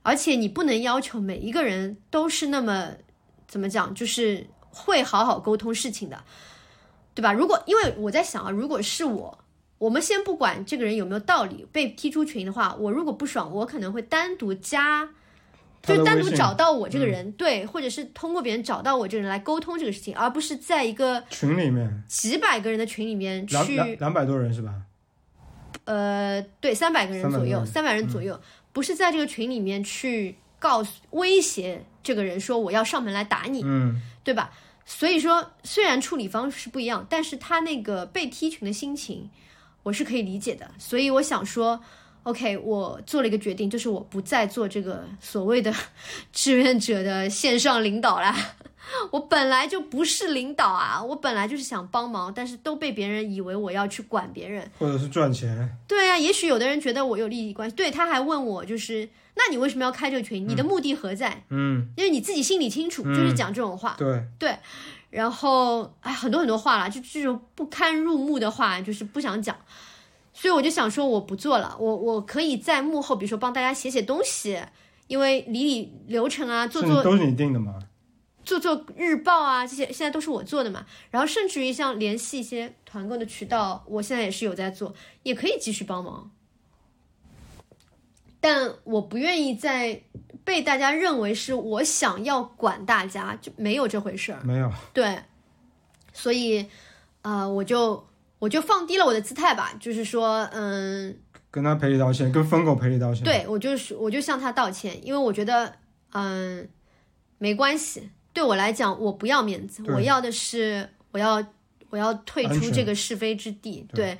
而且你不能要求每一个人都是那么怎么讲，就是会好好沟通事情的，对吧？如果因为我在想啊，如果是我。我们先不管这个人有没有道理，被踢出群的话，我如果不爽，我可能会单独加就单独找到我这个人，对，或者是通过别人找到我这个人来沟通这个事情，而不是在一个群里面。几百个人的群里面去，两两百多人是吧？呃，对，三百个人左右，三百人左右，不是在这个群里面去告诉、威胁这个人说我要上门来打你，嗯，对吧？所以说，虽然处理方式不一样，但是他那个被踢群的心情，我是可以理解的。所以我想说，OK，我做了一个决定，就是我不再做这个所谓的 (laughs) 志愿者的线上领导啦。(laughs) 我本来就不是领导啊，我本来就是想帮忙，但是都被别人以为我要去管别人。或者是赚钱。对啊，也许有的人觉得我有利益关系，对，他还问我，就是那你为什么要开这个群？你的目的何在？嗯，因为你自己心里清楚，就是讲这种话。对，然后哎，很多很多话啦，就这种不堪入目的话，就是不想讲。所以我就想说，我不做了，我我可以在幕后，比如说帮大家写写东西，因为理理流程啊，做做都是你定的嘛？做做日报啊，这些现在都是我做的嘛。然后甚至于像联系一些团购的渠道，我现在也是有在做，也可以继续帮忙。但我不愿意再被大家认为是我想要管大家，就没有这回事儿。没有，对，所以呃，我就我就放低了我的姿态吧，就是说，嗯，跟他赔礼道歉，跟疯狗赔礼道歉。，对我就是我就向他道歉，因为我觉得，嗯，没关系，对我来讲，我不要面子，我要的是我要我要退出这个是非之地。对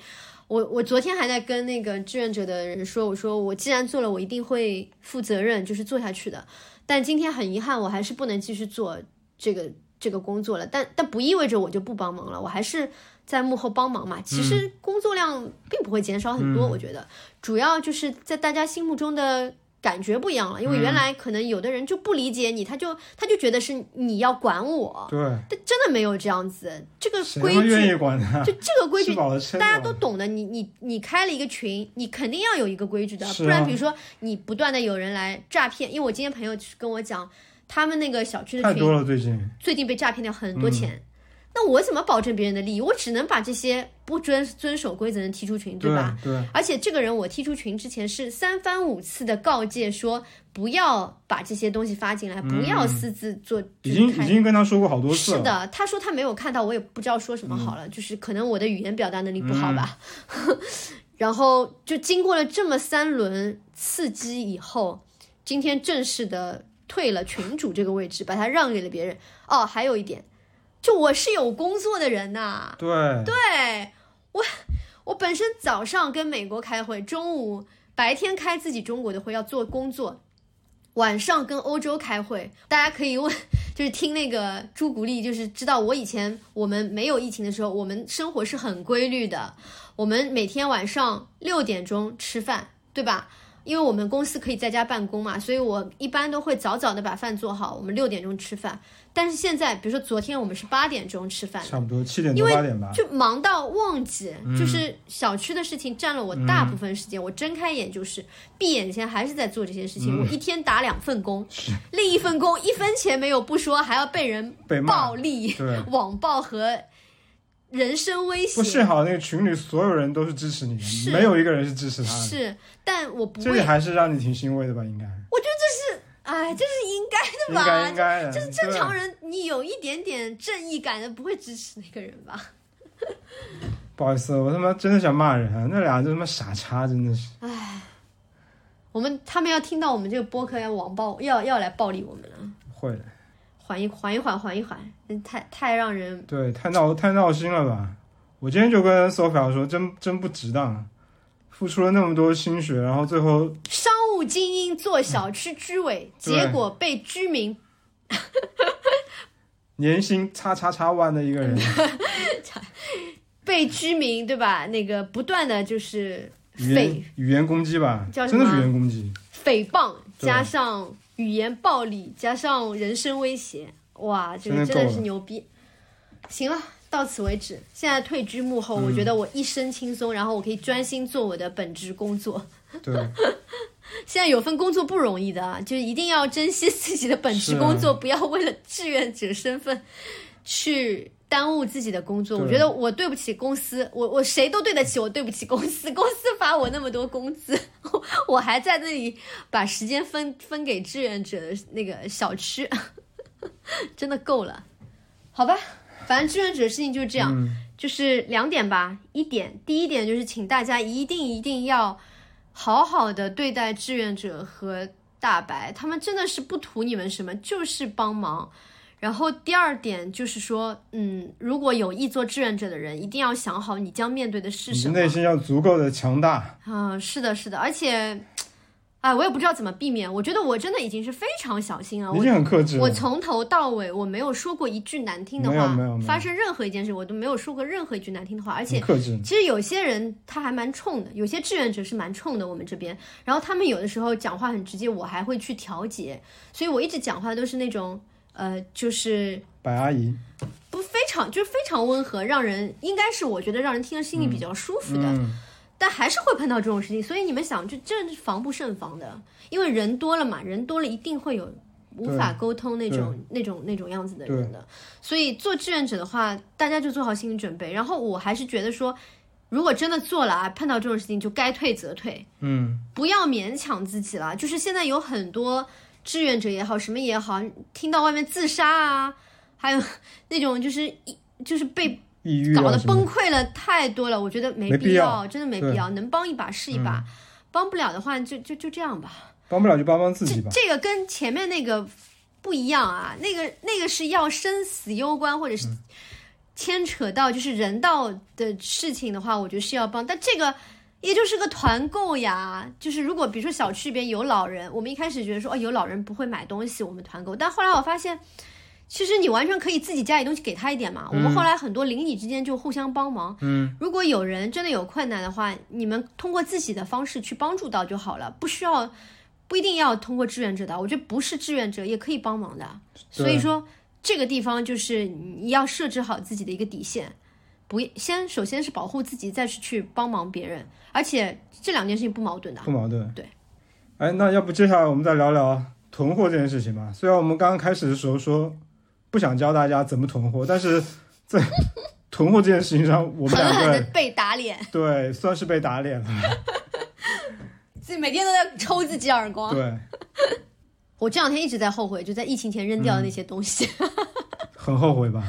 我，我昨天还在跟那个志愿者的人说，我说我既然做了，我一定会负责任，就是做下去的。但今天很遗憾，我还是不能继续做这个这个工作了。但但不意味着我就不帮忙了，我还是在幕后帮忙嘛。其实工作量并不会减少很多，我觉得主要就是在大家心目中的。感觉不一样了，因为原来可能有的人就不理解你，他就他就觉得是你要管我，对，但真的没有这样子。这个规矩会愿意管他？就这个规矩大家都懂的。你你你开了一个群，你肯定要有一个规矩的，啊不然比如说你不断的有人来诈骗，因为我今天朋友跟我讲，他们那个小区的群太多了，最近。最近被诈骗掉很多嗯钱。那我怎么保证别人的利益？我只能把这些不遵遵守规则的人踢出群，对吧？？对，而且这个人我踢出群之前是三番五次的告诫说，不要把这些东西发进来，不要私自做，嗯已经已经跟他说过好多次了。是的，他说他没有看到，我也不知道说什么好了，就是可能我的语言表达能力不好吧。(laughs) 然后就经过了这么三轮刺激以后，今天正式的退了群主这个位置，把他让给了别人。哦，还有一点，就我是有工作的人呐、对对我，我本身早上跟美国开会，中午白天开自己中国的会要做工作，晚上跟欧洲开会。大家可以问，就是听那个朱古力，就是知道我以前我们没有疫情的时候，我们生活是很规律的。我们每天晚上六点钟吃饭，对吧？因为我们公司可以在家办公嘛，所以我一般都会早早的把饭做好，我们六点钟吃饭。但是现在，比如说昨天我们是八点钟吃饭，差不多七点多八点吧。就忙到忘记，嗯就是小区的事情占了我大部分时间。我睁开眼就是，闭眼前还是在做这些事情。嗯我一天打两份工，另一份工一分钱没有不说，还要被人暴力、对，网暴和人身威胁。不幸好那个群里所有人都是支持你的，没有一个人是支持他的。是，但我不会，这里还是让你挺欣慰的吧？应该，我觉得这是哎，这是应该的应吧？该应该的。就是正常人，你有一点点正义感的，不会支持那个人吧？不好意思，我他妈真的想骂人啊！那俩就他妈傻叉，真的是。我们他们要听到我们这个播客要网暴，要要来暴力我们了。会的，缓一缓一缓，缓一缓，太太让人对，太闹太闹心了吧？我今天就跟 Sophia 说，真真不值当啊，付出了那么多心血，然后最后商务精英做小区居委，对结果被居民年薪叉叉叉万的一个人，(laughs) 被居民对吧？那个不断的就是语言语言攻击吧，叫什么真的是语言攻击。诽谤，加上语言暴力，加上人身威胁，哇，这个真的是牛逼。行了，到此为止。现在退居幕后，嗯我觉得我一身轻松，然后我可以专心做我的本职工作。对，(laughs) 现在有份工作不容易的啊，就是一定要珍惜自己的本职工作，不要为了志愿者身份去耽误自己的工作。我觉得我对不起公司，我我谁都对得起，我对不起公司。公司发我那么多工资，我还在那里把时间分分给志愿者的那个小区，真的够了，好吧？反正志愿者的事情就是这样。就是两点吧。一点，第一点就是请大家一定一定要好好的对待志愿者和大白，他们真的是不图你们什么，就是帮忙。然后第二点就是说，嗯，如果有意做志愿者的人，一定要想好你将面对的是什么。你内心要足够的强大。啊、是的，是的，而且，哎，我也不知道怎么避免。我觉得我真的已经是非常小心了。已经很克制了。我从头到尾我没有说过一句难听的话，没有没有发生任何一件事我都没有说过任何一句难听的话，而且克制。其实有些人他还蛮冲的，有些志愿者是蛮冲的，我们这边，然后他们有的时候讲话很直接，我还会去调节，所以我一直讲话都是那种呃，就是白阿姨，不非常就是非常温和，让人应该是我觉得让人听了心里比较舒服的，嗯，但还是会碰到这种事情，所以你们想，就真的是防不胜防的，因为人多了嘛，人多了一定会有无法沟通那种那种那种样子的人的，所以做志愿者的话，大家就做好心理准备。然后我还是觉得说，如果真的做了啊，碰到这种事情就该退则退，嗯，不要勉强自己了。就是现在有很多志愿者也好，什么也好，听到外面自杀啊，还有 (laughs) 那种就是一就是被搞得崩溃了太多了，我觉得没没必要真的没必要。能帮一把是一把，帮不了的话就就就这样吧。帮不了就帮帮自己吧。这个跟前面那个不一样啊，那个那个是要生死攸关，或者是牵扯到就是人道的事情的话，我觉得是要帮。但这个也就是个团购呀，就是如果比如说小区里边有老人，我们一开始觉得说哦有老人不会买东西，我们团购，但后来我发现。其实你完全可以自己家里东西给他一点嘛。我们后来很多邻里之间就互相帮忙。嗯，如果有人真的有困难的话，你们通过自己的方式去帮助到就好了，不需要不一定要通过志愿者的。我觉得不是志愿者也可以帮忙的。所以说这个地方就是你要设置好自己的一个底线，不先首先是保护自己，再是去帮忙别人。而且这两件事情不矛盾的。不矛盾。对。哎，那要不接下来我们再聊聊囤货这件事情吧。虽然我们刚刚开始的时候说不想教大家怎么囤货，但是在 (laughs) 囤货这件事情上，我们两狠狠的个被打脸，对算是被打脸了。(laughs) 自己每天都在抽自己耳光。对，(laughs) 我这两天一直在后悔，就在疫情前扔掉的那些东西。很后悔吧？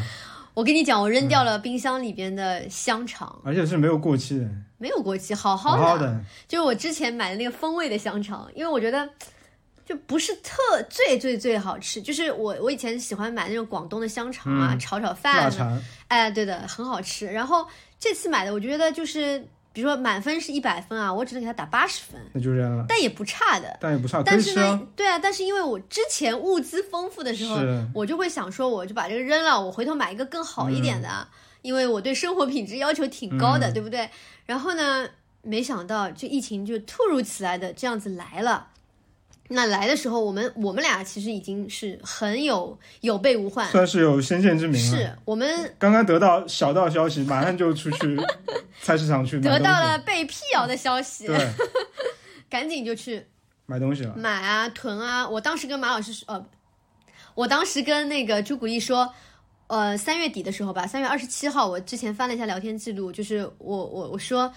我跟你讲，我扔掉了冰箱里边的香肠，而且是没有过期的，没有过期，好好的。好的。就是我之前买的那个风味的香肠，因为我觉得 (tsk) 就不是特最最最好吃。就是我我以前喜欢买那种广东的香肠啊，嗯炒炒腊饭，肠，哎，对的，很好吃。然后这次买的，我觉得就是比如说满分是一百分啊，我只能给他打八十分，那就扔了，但也不差的。但也不差，但是呢。，对啊，但是因为我之前物资丰富的时候，我就会想说，我就把这个扔了，我回头买一个更好一点的，因为我对生活品质要求挺高的，嗯对不对？然后呢，没想到这疫情就突如其来的这样子来了。那来的时候，我们我们俩其实已经是很有有备无患，算是有先见之明了。是我们刚刚得到小道消息，马上就出去 (laughs) 菜市场去买得到了被辟谣的消息，对，(laughs) 赶紧就去买东西了。买啊囤啊。我当时跟马老师说，呃，我当时跟那个朱古力说，呃，三月底的时候吧，三月二十七号，我之前翻了一下聊天记录，就是我我我说。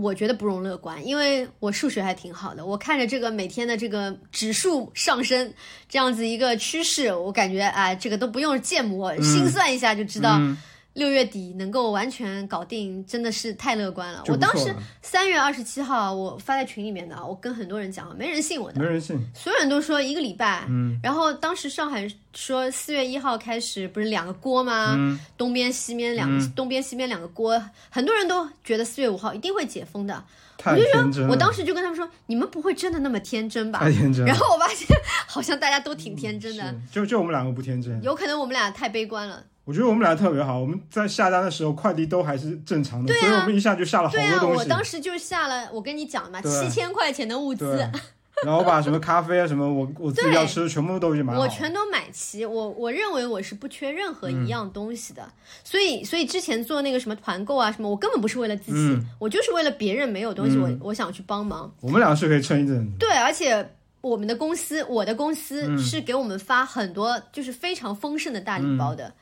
我觉得不容乐观，因为我数学还挺好的。我看着这个每天的这个指数上升，这样子一个趋势，我感觉啊，这个都不用建模，心算一下就知道。六月底能够完全搞定，真的是太乐观了。我当时三月二十七号我发在群里面的，我跟很多人讲，没人信我的，没人信，所有人都说一个礼拜。嗯，然后当时上海说四月一号开始不是两个锅吗？嗯，东边西边两个，东边西边两个锅，很多人都觉得四月五号一定会解封的。太天真我当时就跟他们说，你们不会真的那么天真吧？太天真。然后我发现 (laughs) 好像大家都挺天真的，就就我们两个不天真。有可能我们俩太悲观了。我觉得我们俩特别好，我们在下单的时候快递都还是正常的，所以我们一下就下了好多东西。啊我当时就下了，我跟你讲嘛，七千块钱的物资，然后把什么咖啡啊什么我 (laughs) 我自己要吃的全部都已经买好，我全都买齐。我我认为我是不缺任何一样东西的，所以所以之前做那个什么团购啊什么，我根本不是为了自己，我就是为了别人没有东西，我我想去帮忙。我们俩是可以撑一阵。对，而且我们的公司，我的公司是给我们发很多就是非常丰盛的大礼包的。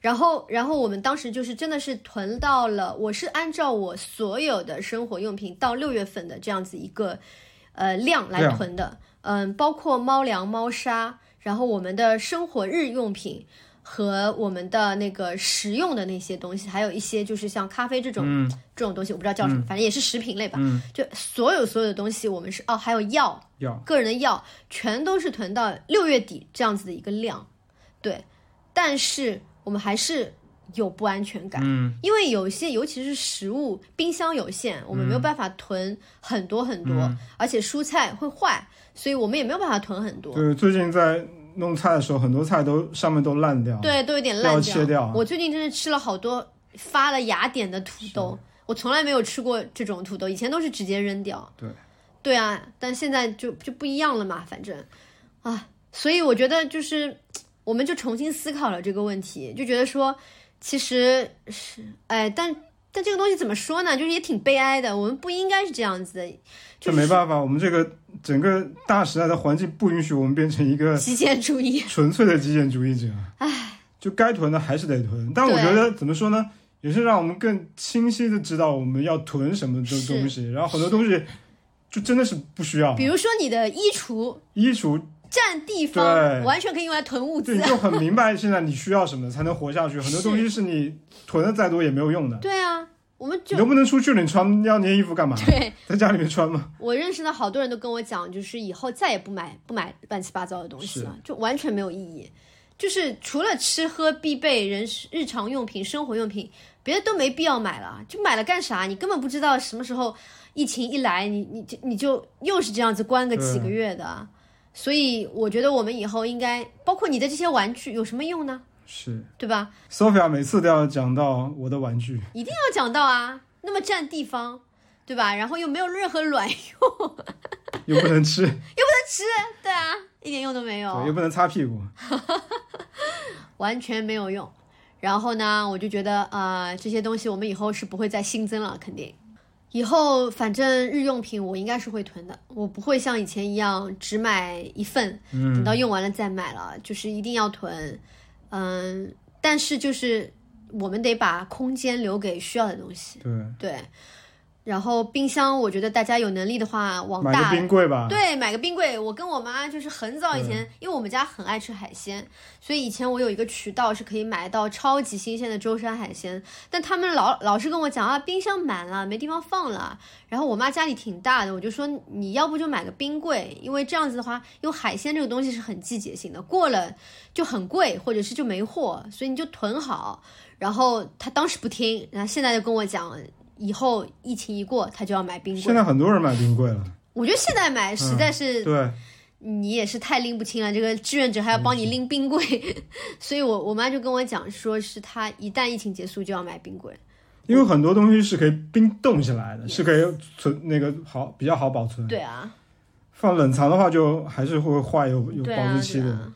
然后，然后我们当时就是真的是囤到了，我是按照我所有的生活用品到六月份的这样子一个，呃量来囤的，嗯，包括猫粮、猫砂，然后我们的生活日用品和我们的那个食用的那些东西，还有一些就是像咖啡这种这种东西，我不知道叫什么，反正也是食品类吧，就所有所有的东西，我们是哦，还有药，药，个人的药，全都是囤到六月底这样子的一个量，对，但是。我们还是有不安全感，嗯，因为有些尤其是食物，冰箱有限，我们没有办法囤很多很多，而且蔬菜会坏，所以我们也没有办法囤很多。对，最近在弄菜的时候，很多菜都上面都烂掉，对，都有点烂掉。切掉。我最近真的吃了好多发了芽点的土豆，我从来没有吃过这种土豆，以前都是直接扔掉。对，对啊，但现在就就不一样了嘛，反正啊，所以我觉得就是。我们就重新思考了这个问题，就觉得说，其实是，哎，但但这个东西怎么说呢？就是也挺悲哀的。我们不应该是这样子的，这没办法，我们这个整个大时代的环境不允许我们变成一个极简主义、(laughs) 纯粹的极简主义者。唉，就该囤的还是得囤。但我觉得怎么说呢？也是让我们更清晰的知道我们要囤什么的东西。然后很多东西就真的是不需要，比如说你的衣橱，衣橱。占地方，完全可以用来囤物资。对，就很明白现在你需要什么 (laughs) 才能活下去。很多东西是你囤的再多也没有用的。对啊，我们就你都不能出去了，你穿要那些衣服干嘛？(laughs) 对，在家里面穿嘛？我认识的好多人都跟我讲，就是以后再也不买不买乱七八糟的东西了，就完全没有意义。就是除了吃喝必备、人日常用品、生活用品，别的都没必要买了。就买了干啥？你根本不知道什么时候疫情一来，你你就你就又是这样子关个几个月的。所以我觉得我们以后应该，包括你的这些玩具有什么用呢？是对吧？Sophia 每次都要讲到我的玩具，一定要讲到啊，那么占地方，对吧？然后又没有任何卵用，又不能吃，(laughs) 又不能吃，对啊，一点用都没有，又不能擦屁股，(laughs) 完全没有用。然后呢，我就觉得啊，这些东西我们以后是不会再新增了，肯定。以后反正日用品我应该是会囤的，我不会像以前一样只买一份，等到用完了再买了，就是一定要囤。嗯，但是就是我们得把空间留给需要的东西。对对。然后冰箱，我觉得大家有能力的话，往大冰柜吧。对，买个冰柜。我跟我妈就是很早以前，因为我们家很爱吃海鲜，所以以前我有一个渠道是可以买到超级新鲜的舟山海鲜。但他们老老是跟我讲啊，冰箱满了，没地方放了。然后我妈家里挺大的，我就说你要不就买个冰柜，因为这样子的话，因为海鲜这个东西是很季节性的，过了就很贵，或者是就没货，所以你就囤好。然后他当时不听，然后现在就跟我讲。以后疫情一过，他就要买冰柜。现在很多人买冰柜了。我觉得现在买实在是，对，你也是太拎不清了。这个志愿者还要帮你拎冰柜，(laughs) 所以我我妈就跟我讲，说是她一旦疫情结束就要买冰柜。因为很多东西是可以冰冻起来的，是可以存那个好比较好保存。对啊，放冷藏的话，就还是会坏，有有保质期的。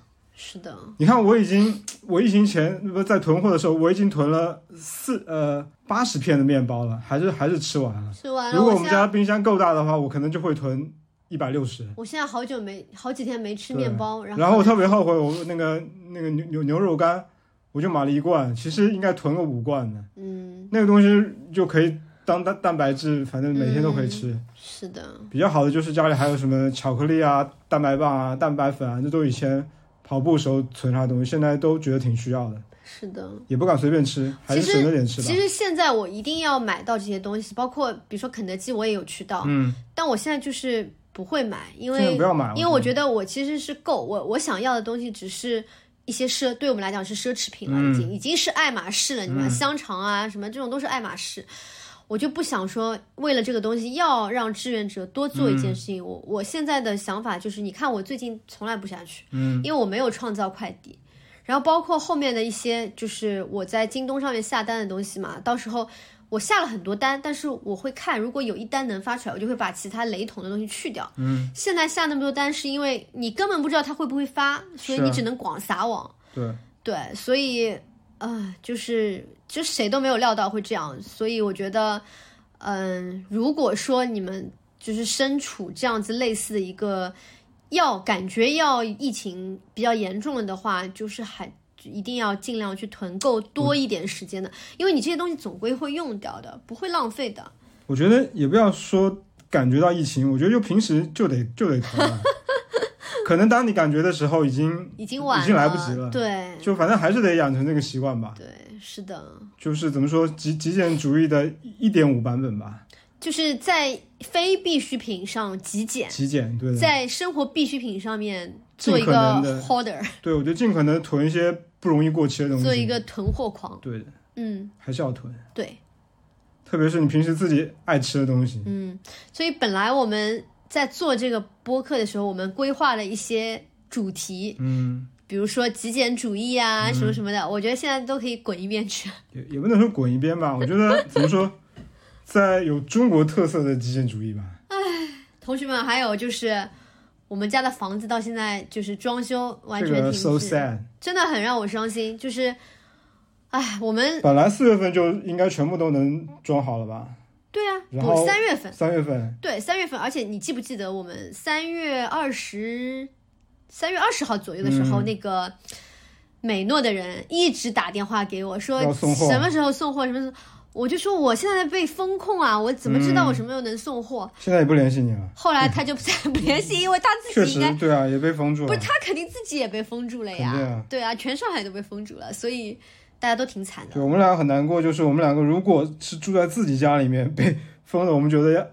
是的，你看，我已经我疫情前不是在囤货的时候，我已经囤了四呃八十片的面包了，还是还是吃完了。吃完了。如果我们家冰箱够大的话，我可能就会囤一百六十。我现在好久没好几天没吃面包，然然后我特别后悔，我那个那个牛牛牛肉干，我就买了一罐，其实应该囤个五罐的。嗯，那个东西就可以当蛋蛋白质，反正每天都可以吃。是的，比较好的就是家里还有什么巧克力啊、蛋白棒啊、蛋白粉啊，这都以前跑步时候存下的东西，现在都觉得挺需要的，是的。也不敢随便吃，还是省着点吃吧其。实现在我一定要买到这些东西，包括比如说肯德基，我也有渠道，嗯，但我现在就是不会买，因为不要买，因为我觉觉得我其实是够，我我想要的东西只是一些奢，对我们来讲是奢侈品了，已经、已经是爱马仕了。你看、香肠啊什么这种都是爱马仕，我就不想说为了这个东西要让志愿者多做一件事情。我我现在的想法就是，你看我最近从来不下去，嗯，因为我没有创造快递。然后包括后面的一些，就是我在京东上面下单的东西嘛，到时候我下了很多单，但是我会看，如果有一单能发出来，我就会把其他雷同的东西去掉。嗯，现在下那么多单，是因为你根本不知道它会不会发，所以你只能广撒网。对，对，所以呃，就是就谁都没有料到会这样，所以我觉得，嗯、如果说你们就是身处这样子类似的一个要感觉要疫情比较严重了的话，就是还。一定要尽量去囤够多一点时间的，因为你这些东西总归会用掉的，不会浪费的。我觉得也不要说感觉到疫情，我觉得就平时就得就得囤了。(laughs) (laughs) 可能当你感觉的时候，已经已经晚了，已经来不及了对就反正还是得养成这个习惯吧。对，是的。就是怎么说极极简主义的一点五版本吧，就是在非必需品上极简，极简，对的。在生活必需品上面做一个可能地 hoarder，对，我觉得尽可能囤一些不容易过期的东西。做一个囤货狂。对的，嗯，还是要囤，对，特别是你平时自己爱吃的东西。嗯，所以本来我们在做这个播客的时候，我们规划了一些主题，嗯，比如说极简主义啊，什么什么的，我觉得现在都可以滚一边去。也也不能说滚一边吧，(laughs) 我觉得怎么说，在有中国特色的极简主义吧。同学们，还有就是我们家的房子到现在就是装修完全这个停 so 止，sad。真的很让我伤心。就是，哎，我们本来四月份就应该全部都能装好了吧？对啊，然后不三月份。三月份，对，三月份，而且你记不记得我们三月二十、三月二十号左右的时候，嗯那个美诺的人一直打电话给我说什么时候送货，什么时候，我就说我现在被风控啊，我怎么知道嗯我什么时候能送货？现在也不联系你了。后来 (laughs) 他就再不联系，因为他自己应该，对啊，也被封住了不是。他肯定自己也被封住了呀，对啊，全上海都被封住了，所以大家都挺惨的对。我们俩很难过，就是我们两个如果是住在自己家里面被封了，我们觉得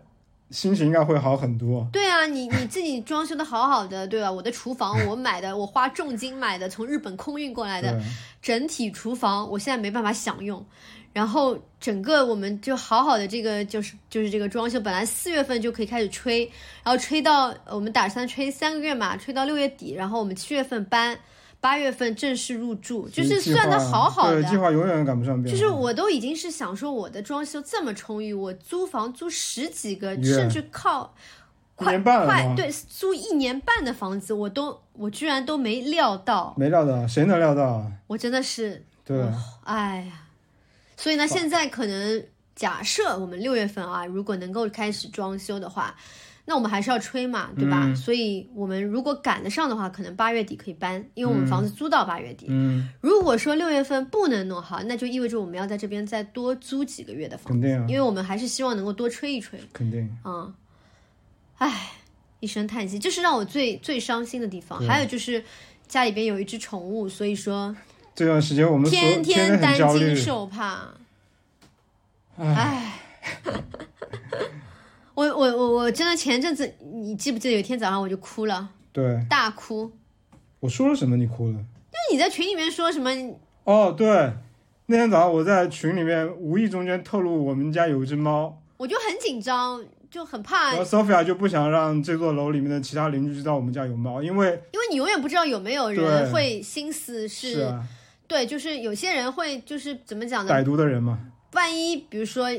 心情应该会好很多。对啊，你你自己装修的好好的，对吧？我的厨房我买的，我花重金买的，从日本空运过来的，整体厨房，我现在没办法享用。然后整个我们就好好的这个就是就是这个装修，本来四月份就可以开始吹，然后吹到我们打算吹三个月嘛，吹到六月底，然后我们七月份搬，八月份正式入住，就是算的划好好的对，。计划永远赶不上变化。就是我都已经是想说，我的装修这么充裕，我租房租十几个，甚至靠快快对租一年半的房子，我都我居然都没料到，没料到，谁能料到啊？我真的是对，哎呀，所以呢，现在可能假设我们六月份啊，如果能够开始装修的话，那我们还是要吹嘛，对吧？嗯所以我们如果赶得上的话，可能八月底可以搬，因为我们房子租到八月底。嗯，如果说六月份不能弄好，那就意味着我们要在这边再多租几个月的房子，肯定啊，因为我们还是希望能够多吹一吹。肯定。嗯，唉，一声叹息，这是让我最最伤心的地方。还有就是家里边有一只宠物，所以说这段时间我们天天担惊，受怕。唉，唉，(laughs) 我我我我真的前阵子，你记不记得有一天早上我就哭了，对，大哭，我说了什么你哭了？因为你在群里面说什么，哦，对，那天早上我在群里面无意中间透露我们家有一只猫，我就很紧张，就很怕，然后 Sophia 就不想让这座楼里面的其他邻居知道我们家有猫，因为因为你永远不知道有没有人会心思是，是啊，对，就是有些人会就是怎么讲呢？歹毒的人嘛，万一比如说，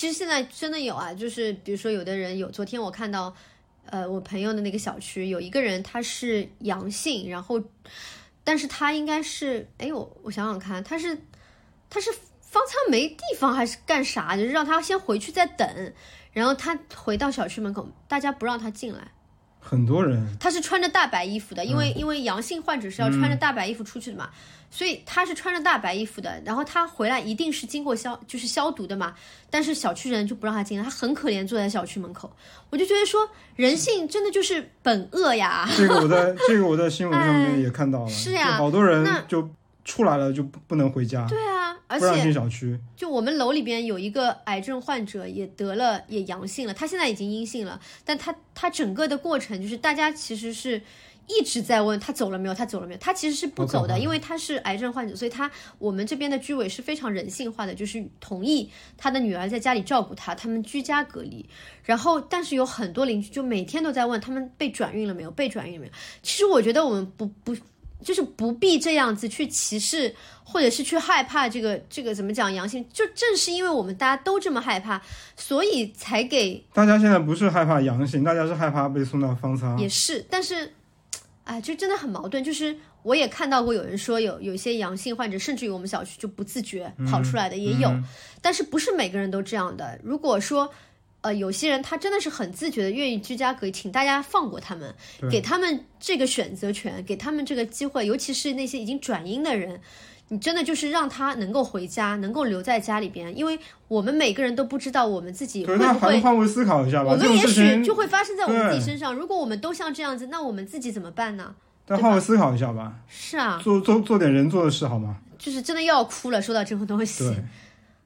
其实现在真的有啊，就是比如说有的人有，昨天我看到，呃，我朋友的那个小区有一个人他是阳性，然后，但是他应该是，哎，我我想想看，他是他是方舱没地方还是干啥，就是让他先回去再等，然后他回到小区门口，大家不让他进来。很多人，他是穿着大白衣服的，因为、因为阳性患者是要穿着大白衣服出去的嘛，所以他是穿着大白衣服的，然后他回来一定是经过消就是消毒的嘛，但是小区人就不让他进来，他很可怜，坐在小区门口，我就觉得说人性真的就是本恶呀，这个我在这个我在新闻上面也看到了，哎是呀就好多人就出来了就不不能回家，对啊，而不让且进小区。就我们楼里边有一个癌症患者也得了也阳性了，他现在已经阴性了，但他他整个的过程就是大家其实是。一直在问他走了没有，他走了没有？他其实是不走的，因为他是癌症患者，所以他我们这边的居委是非常人性化的，就是同意他的女儿在家里照顾他，他们居家隔离。然后，但是有很多邻居就每天都在问他们被转运了没有，被转运了没有。其实我觉得我们不不就是不必这样子去歧视，或者是去害怕这个这个怎么讲阳性，就正是因为我们大家都这么害怕，所以才给大家现在不是害怕阳性，大家是害怕被送到方舱。也是，但是，哎，就真的很矛盾。就是我也看到过有人说有有一些阳性患者，甚至于我们小区就不自觉跑出来的也有，嗯但是不是每个人都这样的。如果说呃，有些人他真的是很自觉的愿意居家隔离，请大家放过他们，给他们这个选择权，给他们这个机会，尤其是那些已经转阴的人。你真的就是让他能够回家，能够留在家里边，因为我们每个人都不知道我们自己会不会换位思考一下吧。我们也许，就会发生在我们自己身上。如果我们都像这样子，那我们自己怎么办呢？但换位思考一下吧，是啊，做做做点人做的事好吗？就是真的要哭了，说到这个东西对，，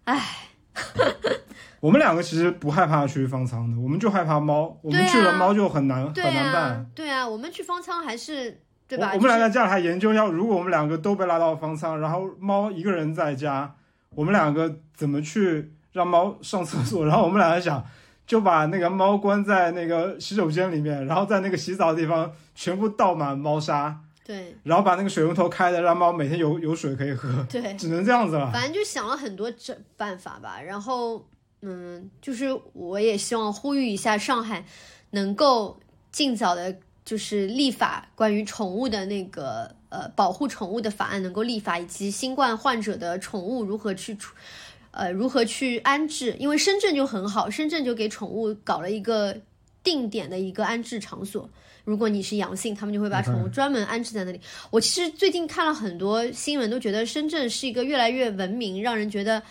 唉，(laughs) 我们两个其实不害怕去方舱的，我们就害怕猫。我们去了猫就很难、对很难啊办。，对啊，我们去方舱还是对吧？我我们俩在家里还研究一下，如果我们两个都被拉到方舱，然后猫一个人在家，我们两个怎么去让猫上厕所？然后我们两个想，就把那个猫关在那个洗手间里面，然后在那个洗澡的地方全部倒满猫砂，对然后把那个水龙头开的，让猫每天有有水可以喝，对，只能这样子了。反正就想了很多这办法吧。然后，嗯，就是我也希望呼吁一下上海，能够尽早的，就是立法关于宠物的那个呃保护宠物的法案能够立法，以及新冠患者的宠物如何去处。呃，如何去安置？因为深圳就很好，深圳就给宠物搞了一个定点的一个安置场所。如果你是阳性，他们就会把宠物专门安置在那里。我其实最近看了很多新闻，都觉得深圳是一个越来越文明，让人觉得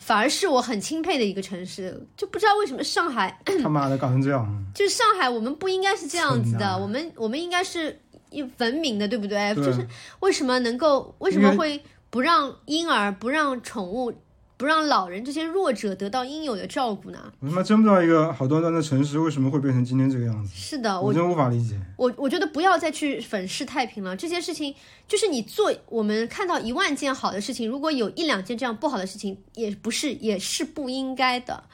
反而是我很钦佩的一个城市。就不知道为什么上海，他妈的搞成这样，(clears throat) 就是上海，我们不应该是这样子的，我们我们应该是一文明的，对不对？对就是为什么能够为什么会不让婴儿、不让宠物、不让老人这些弱者得到应有的照顾呢？我他妈真不知道一个好端端的城市为什么会变成今天这个样子，是的，我真无法理解。我我觉得不要再去粉饰太平了，这些事情就是你做，我们看到一万件好的事情，如果有一两件这样不好的事情，也不是也是不应该的。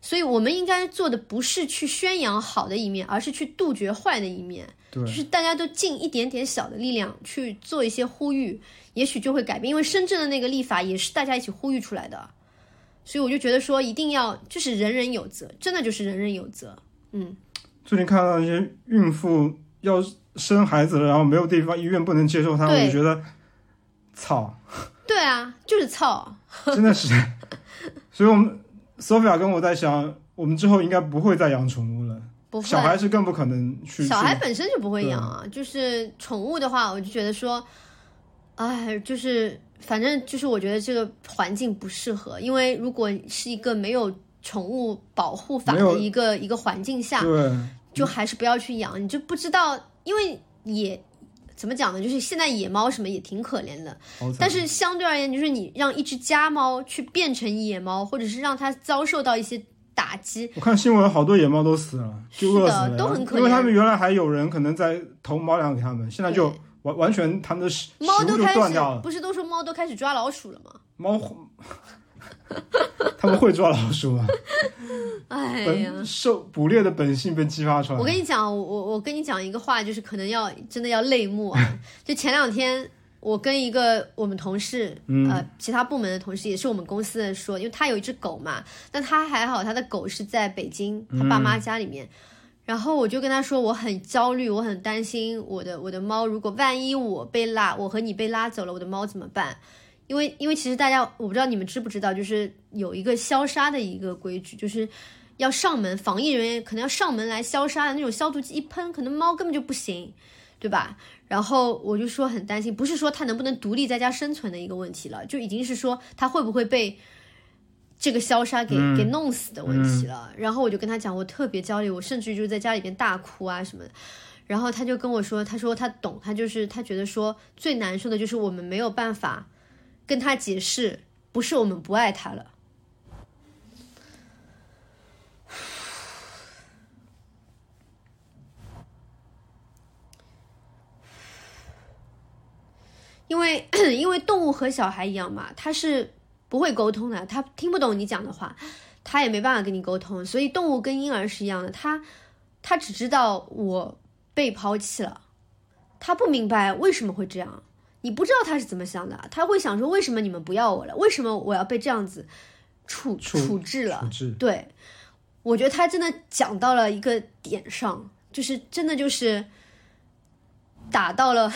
所以我们应该做的不是去宣扬好的一面，而是去杜绝坏的一面。对就，是大家都尽一点点小的力量去做一些呼吁，也许就会改变。因为深圳的那个立法也是大家一起呼吁出来的，所以我就觉得说一定要就是人人有责，真的就是人人有责。嗯，最近看到一些孕妇要生孩子了，然后没有地方，医院不能接受她，我就觉得，操，对啊，就是操。真的是。(laughs) 所以我们 Sophia 跟我在想，我们之后应该不会再养宠物了，不会，小孩是更不可能去。小孩本身就不会养啊，就是宠物的话，我就觉得说，哎，就是反正就是我觉得这个环境不适合，因为如果是一个没有宠物保护法的一个一个环境下，对，就还是不要去养，你就不知道，因为野怎么讲呢？就是现在野猫什么也挺可怜的，但是相对而言，就是你让一只家猫去变成野猫，或者是让它遭受到一些打击，我看新闻，好多野猫都死了，就饿死了，是的都很可怜因为他们原来还有人可能在投猫粮给他们，现在就对完完全他们的食食物就猫都开断掉了。始不是都说猫都开始抓老鼠了吗？猫，(laughs) 他们会抓老鼠吗，哎呀。本受捕猎的本性被激发出来。我跟你讲，我我我跟你讲一个话，就是可能要真的要泪目啊！(laughs) 就前两天，我跟一个我们同事，嗯呃，其他部门的同事，也是我们公司的说，因为他有一只狗嘛，但他还好，他的狗是在北京他爸妈家里面。然后我就跟他说，我很焦虑，我很担心我的我的猫，如果万一我被拉，我和你被拉走了，我的猫怎么办？因为因为其实大家我不知道你们知不知道，就是有一个消杀的一个规矩，就是要上门，防疫人员可能要上门来消杀的那种消毒剂一喷，可能猫根本就不行，对吧？然后我就说很担心，不是说它能不能独立在家生存的一个问题了，就已经是说它会不会被这个消杀给、给弄死的问题了。然后我就跟他讲，我特别焦虑，我甚至于就在家里边大哭啊什么的。然后他就跟我说，他说他懂，他就是他觉得说最难受的就是我们没有办法跟他解释，不是我们不爱他了。因为 (clears throat) 因为动物和小孩一样嘛，它是不会沟通的，它听不懂你讲的话，它也没办法跟你沟通。所以动物跟婴儿是一样的，它它只知道我被抛弃了，它不明白为什么会这样。你不知道他是怎么想的，他会想说为什么你们不要我了？为什么我要被这样子处处处置了？对，我觉得他真的讲到了一个点上，就是真的就是打到了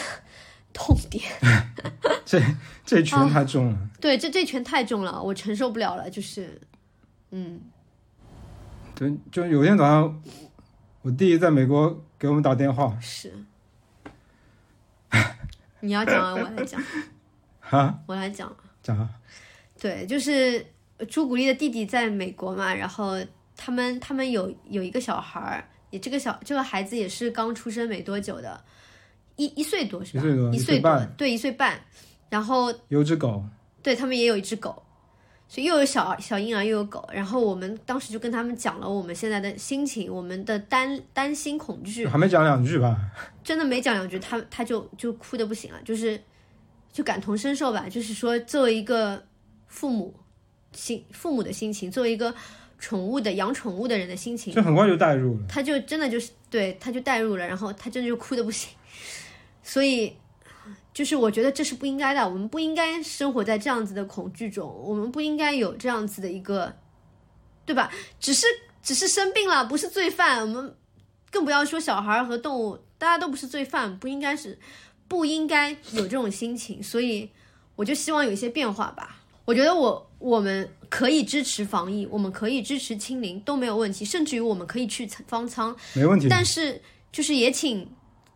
痛点。(laughs) 这这拳太重了。对，这这拳太重了，我承受不了了。就是，嗯，对，就有一天早上，我弟在美国给我们打电话，是。(laughs) 你要讲啊，我来讲，(laughs) 哈，我来讲。讲啊，对，就是朱古力的弟弟在美国嘛，然后他们他们有有一个小孩儿，也这个小这个孩子也是刚出生没多久的，一一岁多是吧？一岁多一一岁半，对，一岁半。然后有只狗，对他们也有一只狗，所以又有小小婴儿又有狗。然后我们当时就跟他们讲了我们现在的心情，我们的担担心恐惧，还没讲两句吧？(laughs) 真的没讲两句，他他就就哭的不行了，就是就感同身受吧。就是说，作为一个父母心父母的心情，作为一个宠物的养宠物的人的心情，就很快就带入了。他就真的就是对，他就带入了，然后他真的就哭的不行。所以，就是我觉得这是不应该的，我们不应该生活在这样子的恐惧中，我们不应该有这样子的一个，对吧？只是只是生病了，不是罪犯，我们更不要说小孩和动物，大家都不是罪犯，不应该是不应该有这种心情。所以，我就希望有一些变化吧。我觉得我我们可以支持防疫，我们可以支持清零都没有问题，甚至于我们可以去方舱，没问题。但是就是也请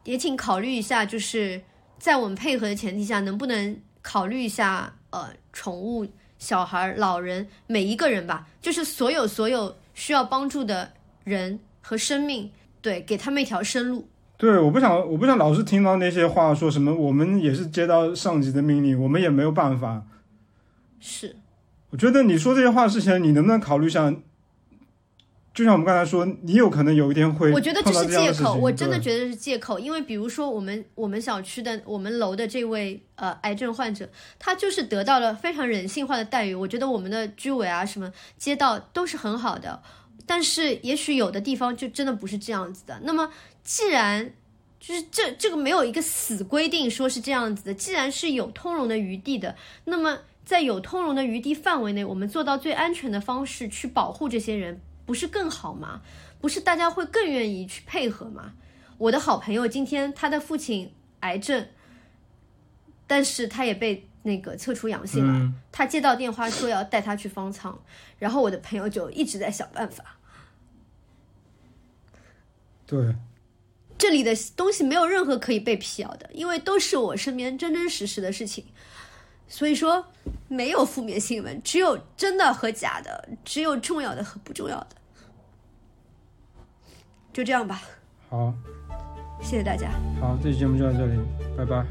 也请考虑一下，就是在我们配合的前提下，能不能考虑一下呃宠物、小孩、老人每一个人吧，就是所有所有需要帮助的人和生命，对，给他们一条生路。对，我不想，我不想老是听到那些话，说什么我们也是接到上级的命令，我们也没有办法。是，我觉得你说这些话之前，你能不能考虑一下？就像我们刚才说，你有可能有一天会我觉得这是借口，我真的觉得是借口，因为比如说我们我们小区的我们楼的这位呃癌症患者，他就是得到了非常人性化的待遇。我觉得我们的居委啊什么街道都是很好的，但是也许有的地方就真的不是这样子的。那么既然就是这这个没有一个死规定说是这样子的，既然是有通融的余地的，那么在有通融的余地范围内，我们做到最安全的方式去保护这些人，不是更好吗？不是大家会更愿意去配合吗？我的好朋友今天他的父亲癌症，但是他也被那个测出阳性了，嗯他接到电话说要带他去方舱，然后我的朋友就一直在想办法。对，这里的东西没有任何可以被辟谣的，因为都是我身边真真实实的事情。所以说，没有负面新闻，只有真的和假的，只有重要的和不重要的。就这样吧，好，谢谢大家。好，这期节目就到这里，拜拜。